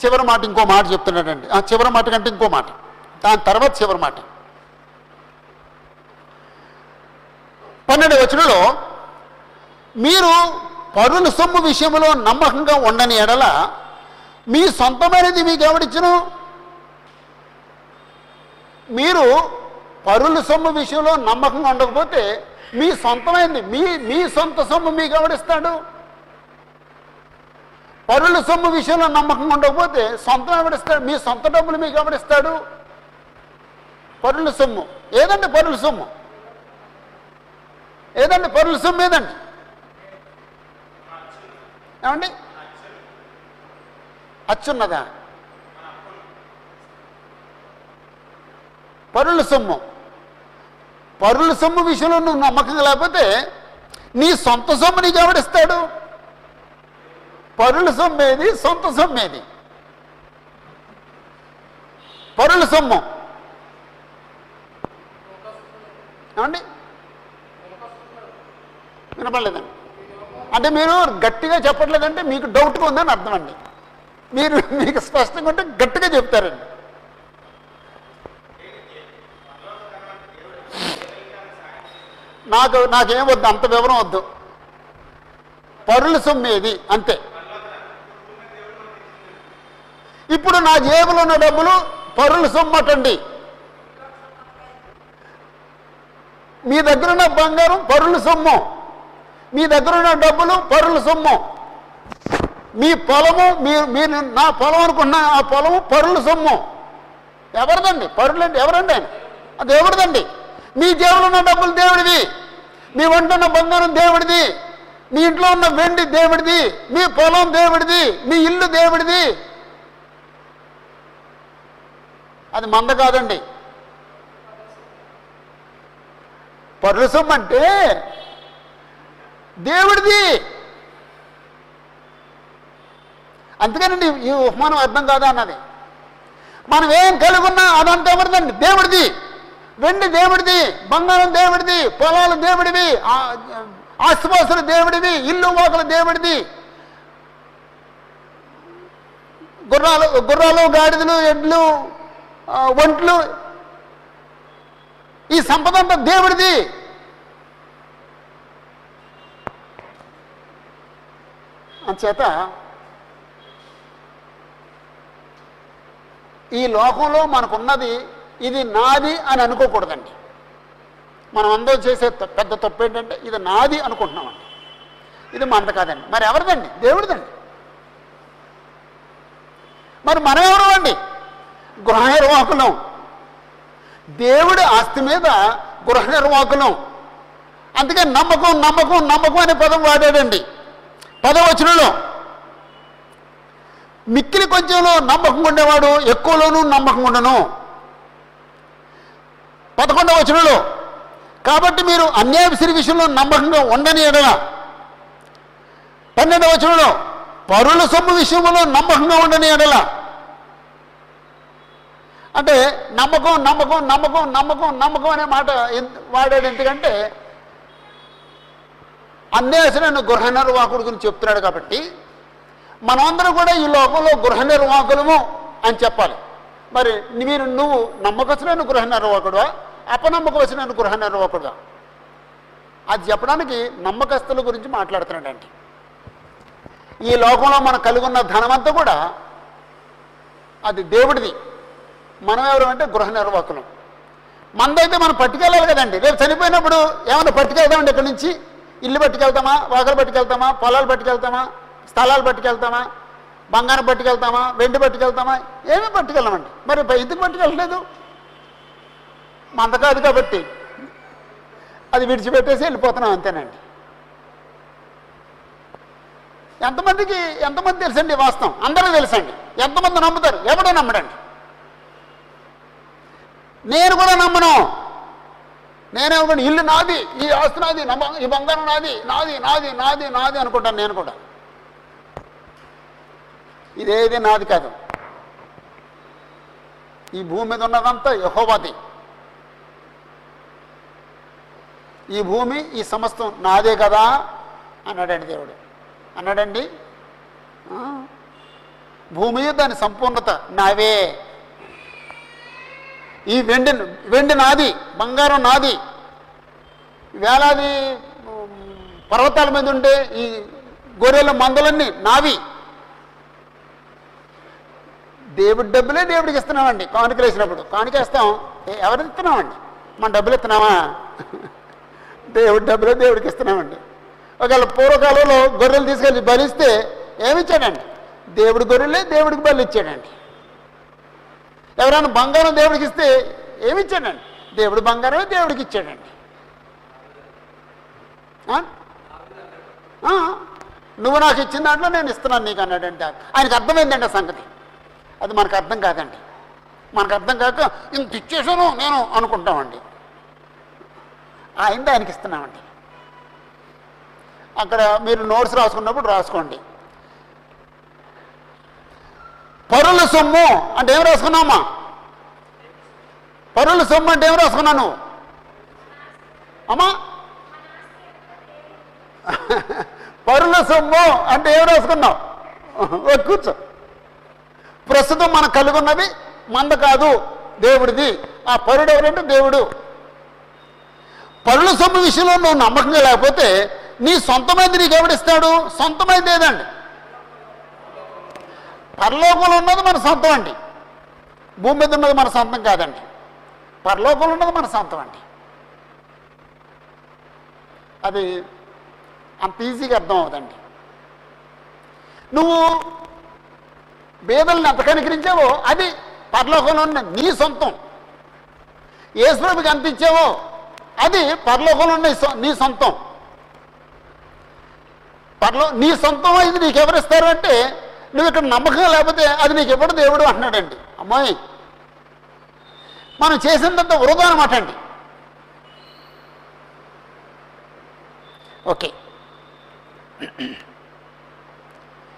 చివరి మాట ఇంకో మాట చెప్తున్నాడండి. ఆ చివరి మాట కంటే ఇంకో మాట. దాని తర్వాత చివరి మాట. పన్నెండు వచనంలో మీరు పరుల సొమ్ము విషయంలో నమ్మకంగా ఉండని ఎడల మీ సొంతమైనది మీకు ఎవడిచ్చును? మీరు పరుల సొమ్ము విషయంలో నమ్మకంగా ఉండకపోతే మీ సొంతమైంది మీ మీ సొంత సొమ్ము మీకు ఎవడిస్తాడు? పరుల సొమ్ము విషయంలో నమ్మకం ఉండకపోతే సొంతం ఎవడిస్తాడు? మీ సొంత డబ్బులు మీకు ఎవడిస్తాడు? పరుల సొమ్ము. ఏదండి పరుల సొమ్ము? ఏదండి పరుల సొమ్ము ఏదండి? ఏమండి? అచ్చున్నదా? పరుల సొమ్ము. పరుల సొమ్ము విషయంలో నువ్వు నమ్మకం లేకపోతే నీ సొంత సొమ్ము నీకు ఎవడిస్తాడు? పరుల సొమ్ము ఏది? సొంత సొమ్ము ఏది? పరుల సొమ్ము. ఏమండి? వినపడలేదండి. అంటే మీరు గట్టిగా చెప్పట్లేదంటే మీకు డౌట్గా ఉందని అర్థం అండి మీరు మీకు స్పష్టంగా ఉంటే గట్టిగా చెప్తారండి. నాకు నాకేం వద్దు అంత వివరం వద్దు. పరుల సొమ్మేది అంతే. ఇప్పుడు నా జేబులో ఉన్న డబ్బులు పరులు సొమ్మటండి. మీ దగ్గర ఉన్న బంగారం పరులు సొమ్ము. మీ దగ్గర ఉన్న డబ్బులు పరులు సొమ్ము. మీ పొలము మీరు మీరు నా పొలం అనుకున్న ఆ పొలము పరులు సొమ్ము. ఎవరిదండి? పరులండి ఎవరండి ఆయన? అది ఎవరిదండి మీ జేబులో ఉన్న డబ్బులు దేవుడివి మీ వంట ఉన్న బంగారం దేవుడిది. మీ ఇంట్లో ఉన్న వెండి దేవుడిది. మీ పొలం దేవుడిది. మీ ఇల్లు దేవుడిది. అది మంద కాదండి. పరుసం అంటే దేవుడిది. అందుకేనండి ఈ ఉపమానం అర్థం కాదా అన్నది. మనం ఏం కలిగి ఉన్నా అదంతా ఎవరిదండి దేవుడిది. వెండి దేవుడిది బంగారం దేవుడిది పొలాలు దేవుడివి ఆ- దేవుడివి ఇల్లు మోకలు దేవుడిది. గుర్రాలు గుర్రాలు గాడిదలు ఎడ్లు ఒంట్లు ఈ సంపద అంతా దేవుడిది. అంచేత ఈ లోకంలో మనకున్నది ఇది నాది అని అనుకోకూడదండి. మనం అందరూ చేసే పెద్ద తప్పు ఏంటంటే ఇది నాది అనుకుంటున్నామండి. ఇది మనది కాదండి. మరి ఎవరిదండి? దేవుడిదండి. మరి మనం ఎవరు అండి? గృహ నిర్వాహకులం. దేవుడి ఆస్తి మీద గృహ నిర్వాహకులం. అందుకే నమ్మకం నమ్మకం నమ్మకం అనే పదం వాడాడండి పదవచనంలో మిక్కిలి కొంచెంలో నమ్మకం ఉండేవాడు ఎక్కువలోనూ నమ్మకం ఉండను. పదకొండవ వచనంలో కాబట్టి మీరు అన్యాయశ్రీ విషయంలో నమ్మకంగా ఉండని ఎడల. పన్నెండవ వచనంలో పరుల సొమ్ము విషయంలో నమ్మకంగా ఉండని ఎడల. అంటే నమ్మకం నమ్మకం నమ్మకం నమ్మకం నమ్మకం అనే మాట వాడాడు ఎందుకంటే అన్యాసరైన గృహ నిర్వాహకుడు గురించి చెప్తున్నాడు కాబట్టి మనమందరం కూడా ఈ లోకంలో గృహ నిర్వాహకులము అని చెప్పాలి. మరి మీరు నువ్వు నమ్మకస్తులైన గృహ నిర్వాహకుడువా? అపనమ్మకవలసిన గృహ నిర్వాహకుడుగా అది చెప్పడానికి నమ్మకస్తుల గురించి మాట్లాడుతున్నాడండి ఈ లోకంలో మనం కలిగి ఉన్న ధనమంతా కూడా అది దేవుడిది. మనం ఎవరు అంటే గృహ నిర్వాహకులం. మనదైతే మనం పట్టుకెళ్ళాలి కదండి. రేపు చనిపోయినప్పుడు ఏమైనా పట్టుకెళ్తామండి ఇక్కడి నుంచి? ఇల్లు పట్టుకెళ్తామా? వాకలు పట్టుకెళ్తామా? పొలాలు పట్టుకెళ్తామా? స్థలాలు పట్టుకెళ్తామా? బంగారం పట్టుకెళ్తామా? వెండి పట్టుకెళ్తామా? ఏమీ పట్టుకెళ్ళమండి. మరి ఎందుకు పట్టుకెళ్ళలేదు? మంద కాదు కాబట్టి. అది విడిచిపెట్టేసి వెళ్ళిపోతున్నాం అంతేనండి. ఎంతమందికి ఎంతమంది తెలుసండి వాస్తవం? అందరూ తెలుసండి. ఎంతమంది నమ్ముతారు? ఎవడో నమ్మడండి. నేను కూడా నమ్మను. నేనేమనుకోండి ఇల్లు నాది ఈ ఆస్తి నాది నమ్మ ఈ బంగారం నాది నాది నాది నాది నాది అనుకుంటాను నేను కూడా. ఇదేది నాది కాదు. ఈ భూమి మీద ఉన్నదంతా యహోవాది. ఈ భూమి ఈ సమస్తం నాదే కదా? అన్నాడండి దేవుడు. అన్నాడండి? భూమి దాని సంపూర్ణత నావే. ఈ వెండి వెండి నాది బంగారం నాది. వేలాది పర్వతాల మీద ఉండే ఈ గొర్రెల మందులన్నీ నావి. దేవుడి డబ్బులే దేవుడికి ఇస్తున్నామండి. కానుకలు వేసినప్పుడు. కానుకేస్తాం ఎవరికి ఇస్తున్నామండి? మన డబ్బులు ఇస్తున్నామా? దేవుడి డబ్బులే దేవుడికి ఇస్తున్నామండి. ఒకవేళ పూర్వకాలంలో గొర్రెలు తీసుకెళ్ళి బలిస్తే ఏమిచ్చాడండి? దేవుడి గొర్రెలే దేవుడికి బలి ఇచ్చాడండి. ఎవరైనా బంగారం దేవుడికి ఇస్తే ఏమిచ్చాడండి? దేవుడు బంగారమే దేవుడికి ఇచ్చాడండి. నువ్వు నాకు ఇచ్చిన దాంట్లో నేను ఇస్తున్నాను నీకు అన్నాడండి ఆయనకు అర్థమైందండి ఆ సంగతి. అది మనకు అర్థం కాదండి. మనకు అర్థం కాక ఇంత ఇచ్చేసాను నేను అనుకుంటామండి. ఆయనది ఆయనకి ఇస్తున్నామండి. అక్కడ మీరు నోట్స్ రాసుకున్నప్పుడు రాసుకోండి. పరుల సొమ్ము అంటే ఏం రాసుకున్నామా పరుల సొమ్ము అంటే ఏం రాసుకున్నాను అమ్మా? పరుల సొమ్ము అంటే ఏం రాసుకున్నావు? కూర్చో. ప్రస్తుతం మనకు కలుగున్నది మంద కాదు దేవుడిది. ఆ పరుడు ఎవరంటే దేవుడు. పరుల సొమ్ము విషయంలో నువ్వు నమ్మకంగా లేకపోతే నీ సొంతమైంది నీకు ఎవడిస్తాడు సొంతమైంది ఏదండి? పరలోకంలో ఉన్నది మన సొంతం అండి. భూమి మీద ఉన్నది మన సొంతం కాదండి. పరలోకంలో ఉన్నది మన సొంతం అండి. అది అంత ఈజీగా అర్థం అవుదండి నువ్వు బేదల్ని ఎంత కనికరించావో అది పరలోకంలో ఉన్న నీ సొంతం. ఏసుప్రభుకి ఎంత ఇచ్చావో అది పరలోకంలో ఉన్న నీ సొంతం. పరలో నీ సొంతం అయితే నీకు ఎవరిస్తారు అంటే నువ్వు ఇక్కడ నమ్మకం లేకపోతే అది నీకు ఇవ్వడం దేవుడు అంటున్నాడండి. అమ్మాయి మనం చేసినంత వృధా అనమాట అండి. ఓకే.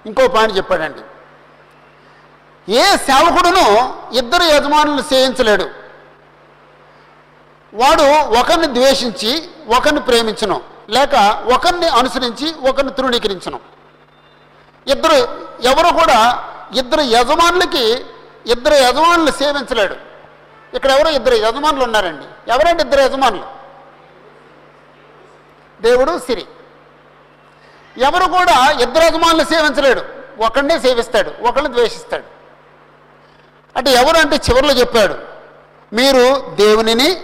ఇంకో పాయింట్ చెప్పాడండి. ఏ సేవకుడును ఇద్దరు యజమానులు చేయించలేడు వాడు ఒకరిని ద్వేషించి ఒకరిని ప్రేమించను. లేక ఒకరిని అనుసరించి ఒకరిని తృణీకరించను. ఇద్దరు ఎవరు కూడా ఇద్దరు యజమానులకి ఇద్దరు యజమానులు సేవించలేడు. ఇక్కడ ఎవరో ఇద్దరు యజమానులు ఉన్నారండి. ఎవరండి ఇద్దరు యజమానులు? దేవుడు సిరి. ఎవరు కూడా ఇద్దరు యజమానులు సేవించలేడు. ఒకరినే సేవిస్తాడు ఒకరిని ద్వేషిస్తాడు. అంటే ఎవరు అంటే చివరిలో చెప్పాడు మీరు దేవునిని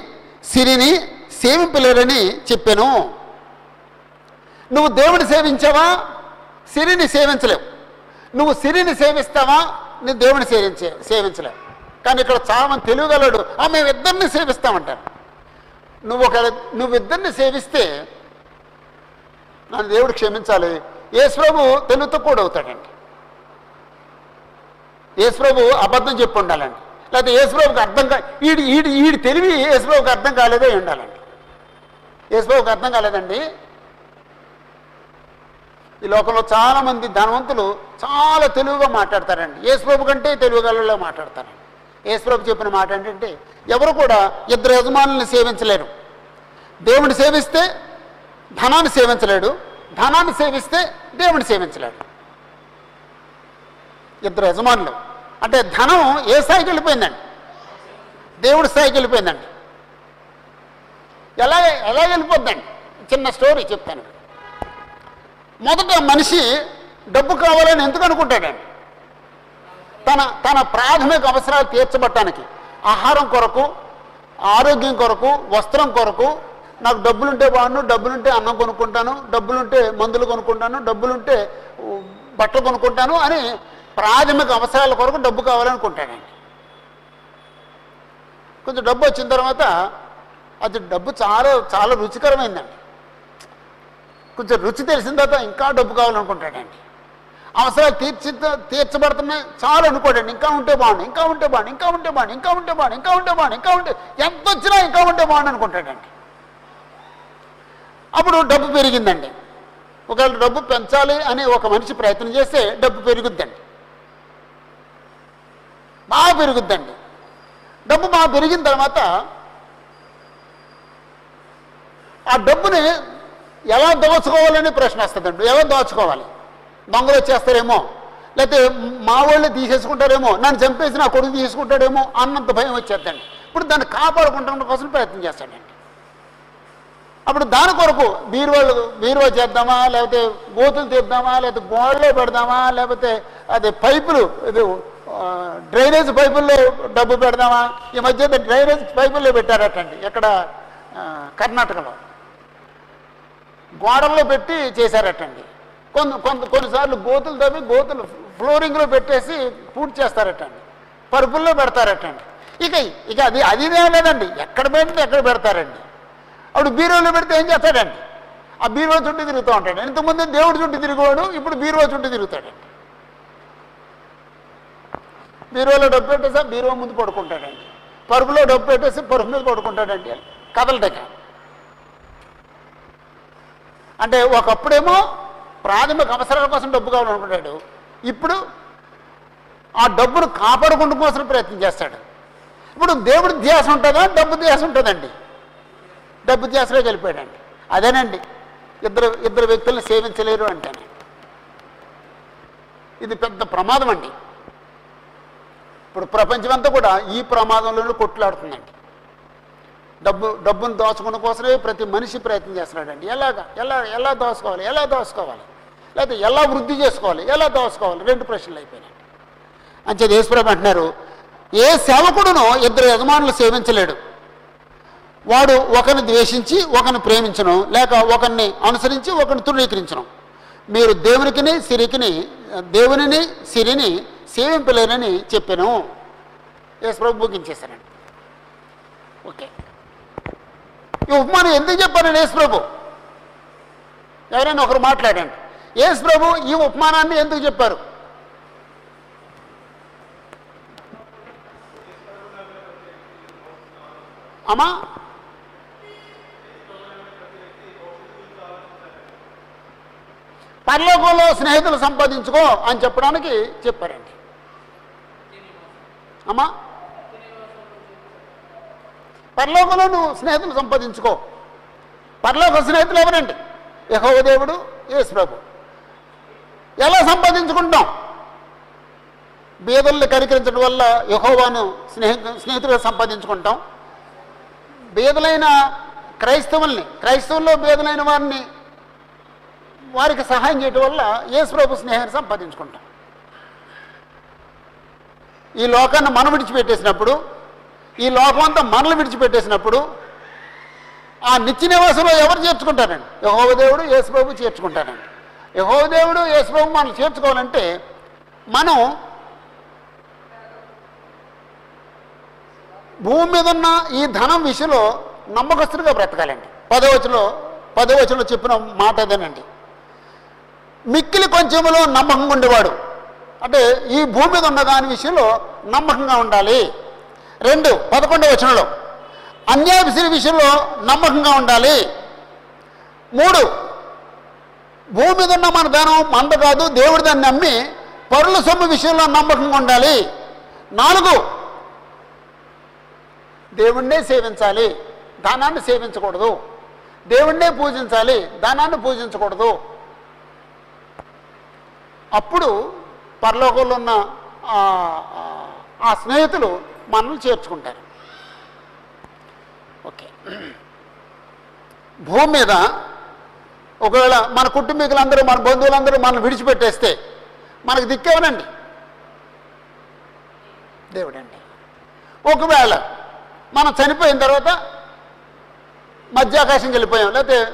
సిరిని సేవింపలేరని చెప్పాను. నువ్వు దేవుని సేవించావా? సిరిని సేవించలేవు నువ్వు సిరిని సేవిస్తావా? నీ దేవుని సేవించే సేవించలేవు కానీ ఇక్కడ చాలామంది తెలియగలడు ఆ మేము ఇద్దరిని సేవిస్తామంటారు. నువ్వు ఒక నువ్వు ఇద్దరిని సేవిస్తే నన్ను దేవుడు క్షమించాలి. యేసుప్రభు తెలుగుతో కూడా అవుతాడండి. యేసుప్రభు అబద్ధం చెప్పి ఉండాలండి. లేకపోతే యేసుప్రభుకి అర్థం కా ఈడు ఈడు ఈడు తెలివి యేసుప్రభుకి అర్థం కాలేదో ఉండాలండి. యేసుప్రభుకి అర్థం కాలేదండి. ఈ లోకంలో చాలా మంది ధనవంతులు చాలా తెలివిగా మాట్లాడతారండి. యేసుప్రభు కంటే తెలివిగలలో మాట్లాడతారండి యేసుప్రభు చెప్పిన మాట ఏంటంటే ఎవరు కూడా ఇద్దరు యజమానుల్ని సేవించలేరు. దేవుని సేవిస్తే ధనాన్ని సేవించలేడు. ధనాన్ని సేవిస్తే దేవుని సేవించలేడు. ఇద్దరు యజమానులు. అంటే ధనం ఏ స్థాయికి వెళ్ళిపోయిందండి? దేవుడి స్థాయికి వెళ్ళిపోయిందండి. ఎలా ఎలా వెళ్ళిపోద్దండి? చిన్న స్టోరీ చెప్తాను. మొదట మనిషి డబ్బు కావాలని ఎందుకు అనుకుంటాడండి తన తన ప్రాథమిక అవసరాలు తీర్చబట్టడానికి ఆహారం కొరకు ఆరోగ్యం కొరకు వస్త్రం కొరకు నాకు డబ్బులుంటే బాగుండు డబ్బులుంటే అన్నం కొనుక్కుంటాను డబ్బులుంటే మందులు కొనుక్కుంటాను డబ్బులుంటే బట్టలు కొనుక్కుంటాను అని ప్రాథమిక అవసరాల కొరకు డబ్బు కావాలనుకుంటాడండి కొంచెం డబ్బు వచ్చిన తర్వాత అది డబ్బు చాలా చాలా రుచికరమైందండి. కొంచెం రుచి తెలిసిన తర్వాత ఇంకా డబ్బు కావాలనుకుంటాడండి. అవసరాలు తీర్చి తీర్చబడుతున్నాయి. చాలు అనుకోడండి. ఇంకా ఉంటే బాగుండు ఇంకా ఉంటే బాగుండు ఇంకా ఉంటే బాగుండు ఇంకా ఉంటే బాగుండు ఇంకా ఉంటే బాగుండు ఇంకా ఉంటే ఎంత వచ్చినా ఇంకా ఉంటే బాగుండు అనుకుంటాడండి. అప్పుడు డబ్బు పెరిగిందండి. ఒకవేళ డబ్బు పెంచాలి అని ఒక మనిషి ప్రయత్నం చేస్తే డబ్బు పెరుగుద్దండి. బాగా పెరుగుద్దండి. డబ్బు బాగా పెరిగిన తర్వాత ఆ డబ్బుని ఎలా దోచుకోవాలని ప్రశ్న వస్తుందండి. ఎలా దోచుకోవాలి? దొంగలు వచ్చేస్తారేమో లేకపోతే మా వాళ్ళు తీసేసుకుంటారేమో నన్ను చంపేసి నా కొడుకు తీసుకుంటాడేమో అన్నంత భయం వచ్చేద్దండి. ఇప్పుడు దాన్ని కాపాడుకుంటాం కోసం ప్రయత్నం చేస్తాడండి. అప్పుడు దాని కొరకు బీరువాళ్ళు బీరువా చేద్దామా లేకపోతే గోతులు తీద్దామా లేకపోతే గోడలో పెడదామా లేకపోతే అది పైపులు ఇది డ్రైనేజ్ పైపుల్లో డబ్బు పెడదామా? ఈ మధ్య డ్రైనేజ్ పైపుల్లో పెట్టారటండి ఎక్కడ కర్ణాటకలో. గోడల్లో పెట్టి చేశారటండి. కొంత కొంత కొన్నిసార్లు గోతులు తవ్వి గోతులు ఫ్లోరింగ్లో పెట్టేసి పూర్తి చేస్తారటండి. పరుపుల్లో పెడతారటండి. ఇక ఇక అది అది లేదండి. ఎక్కడ పెడితే ఎక్కడ పెడతారండి. అప్పుడు బీరువాలో పెడితే ఏం చేస్తాడండి? ఆ బీరువా చుట్టూ తిరుగుతూ ఉంటాడు. ఇంతకుముందు దేవుడి చుట్టూ తిరిగేవాడు ఇప్పుడు బీరువా చుట్టూ తిరుగుతాడండి బీరువాలో డబ్బు పెట్టేసి ఆ బీరువా ముందు పడుకుంటాడండి. పరుపులో డబ్బు పెట్టేసి పరుపు మీద పడుకుంటాడండి. కదలటక. అంటే ఒకప్పుడేమో ప్రాథమిక అవసరాల కోసం డబ్బు కావాలనుకుంటాడు ఇప్పుడు ఆ డబ్బును కాపాడుకుంటూ కోసం ప్రయత్నం చేస్తాడు. ఇప్పుడు దేవుడి ధ్యాస ఉంటుందా? డబ్బు ధ్యాస ఉంటుందండి. డబ్బు ధ్యాసలో వెళ్ళిపోయాడండి అదేనండి. ఇద్దరు ఇద్దరు వ్యక్తులను సేవించలేరు అంటేనే. ఇది పెద్ద ప్రమాదం అండి ఇప్పుడు ప్రపంచమంతా కూడా ఈ ప్రమాదంలోనూ కొట్లాడుతుందండి. డబ్బు డబ్బును దోచుకున్న కోసమే ప్రతి మనిషి ప్రయత్నం చేస్తున్నాడండి. ఎలాగా? ఎలా ఎలా దోచుకోవాలి? ఎలా దోచుకోవాలి? లేకపోతే ఎలా వృద్ధి చేసుకోవాలి? ఎలా దోచుకోవాలి? రెండు ప్రశ్నలు అయిపోయినాయి. అంచేది యేసుప్రభు అంటున్నారు ఏ సేవకుడును ఇద్దరు యజమానులు సేవించలేడు. వాడు ఒకరిని ద్వేషించి ఒకరిని ప్రేమించను లేక ఒకరిని అనుసరించి ఒకరిని తృణీకరించను. మీరు దేవునికిని సిరికిని దేవునిని సిరిని సేవింపలేనని చెప్పాను. యేసుప్రభు ముగించేశానండి ఓకే. ఈ ఉపమానం ఎందుకు చెప్పాను యేసుప్రభు ఎవరైనా ఒకరు మాట్లాడండి. యేసుప్రభు ఈ ఉపమానాన్ని ఎందుకు చెప్పారు? అమ్మా? పరలోకంలో స్నేహితులు సంపాదించుకో అని చెప్పడానికి చెప్పారండి. అమ్మా? పరలోకంలో నువ్వు స్నేహితులు సంపాదించుకో. పరలోక స్నేహితులు ఎవరండి? యహో దేవుడు యేసు ప్రభు. ఎలా సంపాదించుకుంటాం బీదల్ని కనికరించడం వల్ల యహోవాను స్నేహి స్నేహితులుగా సంపాదించుకుంటాం. బీదలైన క్రైస్తవుల్ని క్రైస్తవుల్లో బీదలైన వారిని వారికి సహాయం చేయడం వల్ల యేసు ప్రభు స్నేహాన్ని సంపాదించుకుంటాం. ఈ లోకాన్ని మనం విడిచిపెట్టేసినప్పుడు ఈ లోకం అంతా మనల్ని విడిచిపెట్టేసినప్పుడు ఆ నిత్య నివాసంలో ఎవరు చేర్చుకుంటారండి? యహోవదేవుడు యేసుబాబు యేసుప్రభు చేర్చుకుంటారండి. యహోవదేవుడు యేసుప్రభు మనం చేర్చుకోవాలంటే మనం భూమి మీద ఉన్న ఈ ధనం విషయంలో నమ్మకస్తుడిగా బ్రతకాలండి. పదవచనంలో పదవచనంలో చెప్పిన మాట అదేనండి. మిక్కిలి కొంచెంలో నమ్మకంగా ఉండేవాడు. అంటే ఈ భూమి మీద ఉన్న దాని విషయంలో నమ్మకంగా ఉండాలి. రెండు పదకొండవ వచనంలో. అన్యాయశ్రీ విషయంలో నమ్మకంగా ఉండాలి. మూడు భూమి మీద ఉన్న మన ధనం మంద కాదు దేవుడి దాన్ని నమ్మి పరుల సొమ్ము విషయంలో నమ్మకంగా ఉండాలి. నాలుగు దేవుణ్ణే సేవించాలి. దానాన్ని సేవించకూడదు. దేవుణ్ణే పూజించాలి. దానాన్ని పూజించకూడదు. అప్పుడు పరలోకంలో ఉన్న ఆ స్నేహితులు మనల్ని చేర్చుకుంటారు. ఓకే. భూమి మీద ఒకవేళ మన కుటుంబీకులందరూ మన బంధువులందరూ మనం విడిచిపెట్టేస్తే మనకు దిక్కేవనండి దేవుడండి. ఒకవేళ మనం చనిపోయిన తర్వాత మధ్యాకాశంకి వెళ్ళిపోయాం లేకపోతే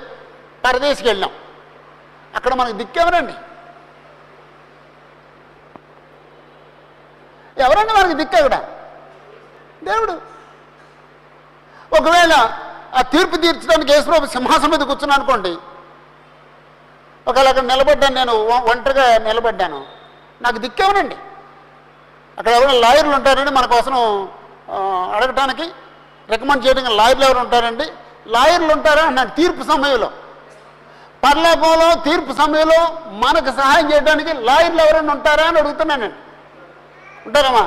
పరదేశికి వెళ్ళాం అక్కడ మనకు దిక్కేవనండి ఎవరండి మనకి దిక్కు దేవుడు ఒకవేళ ఆ తీర్పు తీర్చడానికి యేసుప్రభు సింహాసనం మీద కూర్చున్నాను అనుకోండి ఒకవేళ అక్కడ నిలబడ్డాను నేను ఒంటరిగా నిలబడ్డాను నాకు దిక్కేమనండి? అక్కడ ఎవరైనా లాయర్లు ఉంటారండి మన కోసం అడగటానికి రికమెండ్ చేయడానికి లాయర్లు ఎవరు ఉంటారండి? లాయర్లు ఉంటారా? అన్నాడు తీర్పు సమయంలో. పర్లోకంలో తీర్పు సమయంలో మనకు సహాయం చేయడానికి లాయర్లు ఎవరైనా ఉంటారా అని అడుగుతున్నాను ఉంటారమ్మా?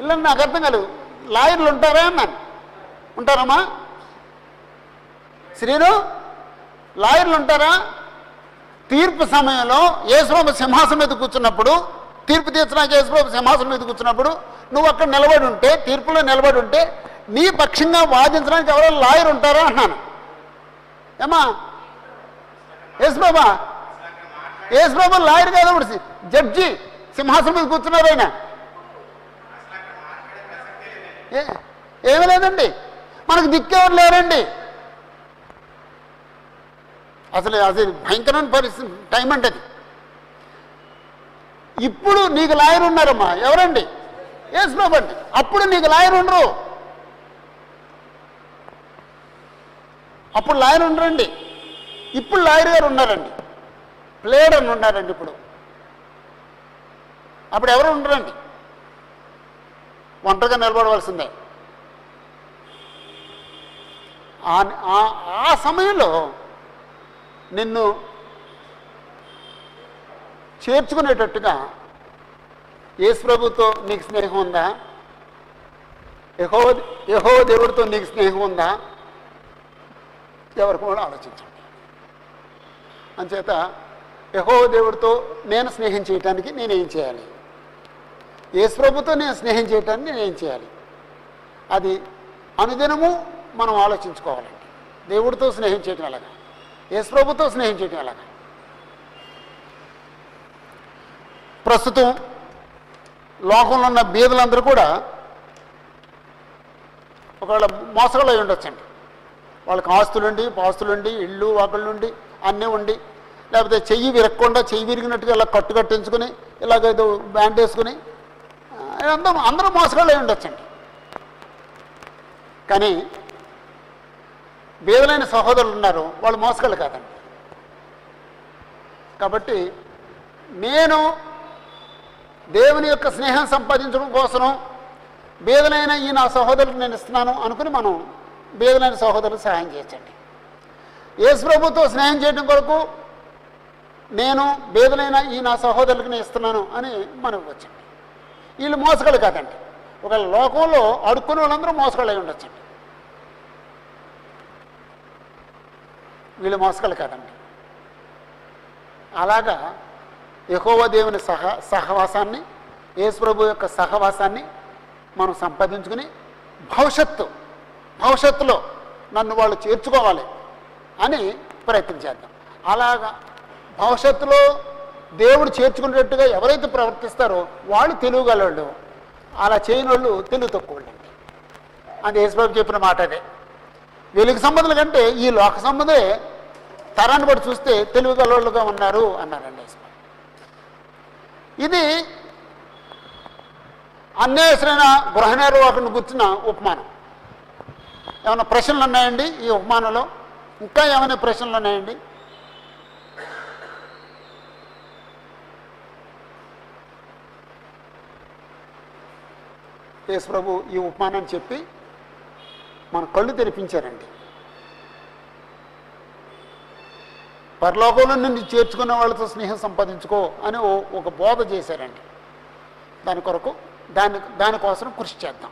ఇల్లని నాకు అర్థం కాలేదు. లాయర్లు ఉంటారా అన్నాను ఉంటారమ్మా. శ్రీను లాయర్లు ఉంటారా? తీర్పు సమయంలో యేసుబాబు సింహాసనం మీద కూర్చున్నప్పుడు తీర్పు తీర్చడానికి యేసుబాబు సింహాసనం మీద కూర్చున్నప్పుడు నువ్వు అక్కడ నిలబడి ఉంటే తీర్పులో నిలబడి ఉంటే నీ పక్షంగా వాదించడానికి ఎవరో లాయర్ ఉంటారా అన్నాను. ఏమా యేసుబాబా యేసుబాబు లాయర్ కాదు జడ్జి సింహాసనం మీద కూర్చున్నారు ఆయన. ఏమీ లేదండి. మనకు దిక్కేవారు లేరండి. అసలు అది భయంకరమైన పరిస్థితి టైం అంటే అది. ఇప్పుడు నీకు లాయర్ ఉన్నారమ్మా ఎవరండి? ఎస్ అండి? అప్పుడు నీకు లాయర్ ఉండరు. అప్పుడు లాయర్ ఉండరండి. ఇప్పుడు లాయర్ గారు ఉన్నారండి. ప్లేయర్ అని ఉన్నారండి ఇప్పుడు. అప్పుడు ఎవరు ఉండరండి? ఒంటరిగా నిలబడవలసిందే. ఆ- ఆ- సమయంలో నిన్ను చేర్చుకునేటట్టుగా యేసు ప్రభుతో నీకు స్నేహం ఉందా? యహో యహో దేవుడితో నీకు స్నేహం ఉందా? ఎవరికి కూడా ఆలోచించండి అంచేత యహో దేవుడితో నేను స్నేహం చేయటానికి నేనేం చేయాలి? యేసు ప్రభుతో నేను స్నేహం చేయటానికి నేనేం చేయాలి? అది అనుదినము మనం ఆలోచించుకోవాలండి. దేవుడితో స్నేహం చేయటం ఎలాగా? యేసు ప్రభుతో స్నేహం చేయటం ఎలాగా? ప్రస్తుతం లోకంలో ఉన్న బీదలందరూ కూడా ఒకవేళ మోసగాళ్ళు అయి ఉండొచ్చండి. వాళ్ళకి ఆస్తులుండి పాస్తులుండి ఇళ్ళు వాకళ్ళుండి అన్నీ ఉండి లేకపోతే చెయ్యి విరక్కుండా చెయ్యి విరిగినట్టుగా ఇలా కట్టు కట్టించుకుని ఇలాగ ఏదో బ్యాండ్ వేసుకుని అందరూ అందరూ మోసగాళ్ళు అయి ఉండొచ్చండి. కానీ బీదలైన సహోదరులు ఉన్నారు వాళ్ళు మోసగాళ్ళు కాదండి. కాబట్టి నేను దేవుని యొక్క స్నేహం సంపాదించడం కోసం బీదలైన ఈ నా సహోదరులకు నేను ఇస్తున్నాను అనుకుని మనం బీదలైన సహోదరులకు సహాయం చేయొచ్చండి. యేసు ప్రభుతో స్నేహం చేయడం కొరకు నేను బీదలైన ఈ నా సహోదరులకు నేను ఇస్తున్నాను అని మనం వచ్చాం వీళ్ళు మోసగాళ్ళు కాదండి. ఒకవేళ లోకంలో అడుక్కునే వాళ్ళందరూ మోసగాళ్ళు అయి ఉండొచ్చండి. వీళ్ళు మోసగాళ్ళు కాదండి. అలాగా యహోవ దేవుని సహ సహవాసాన్ని యేసు ప్రభు యొక్క సహవాసాన్ని మనం సంపాదించుకుని భవిష్యత్తు భవిష్యత్తులో నన్ను వాళ్ళు చేర్చుకోవాలి అని ప్రయత్నం చేద్దాం. అలాగా భవిష్యత్తులో దేవుడు చేర్చుకునేటట్టుగా ఎవరైతే ప్రవర్తిస్తారో వాళ్ళు తెలుగుగలవాళ్ళు అలా చేయని వాళ్ళు తెలుగు తక్కువ అది యేసుబాబు చెప్పిన మాట అదే. వెలుగు సంబంధుల కంటే ఈ లోక సంబంధే తరాన్ని బట్టి చూస్తే తెలుగు గలవాళ్ళుగా ఉన్నారు అన్నారండి యేసుబాబు ఇది అన్యాయసరైన గృహ నిర్వాహకుని గుర్చిన ఉపమానం. ఏమైనా ప్రశ్నలు ఉన్నాయండి ఈ ఉపమానంలో? ఇంకా ఏమైనా ప్రశ్నలు ఉన్నాయండి? యేసుప్రభు ఈ ఉపమానాన్ని చెప్పి మన కళ్ళు తెరిపించారండి. పరలోకంలో నుండి చేర్చుకున్న వాళ్ళతో స్నేహం సంపాదించుకో అని ఓ- ఒక బోధ చేశారండి. దాని కొరకు దాని దానికోసం కృషి చేద్దాం.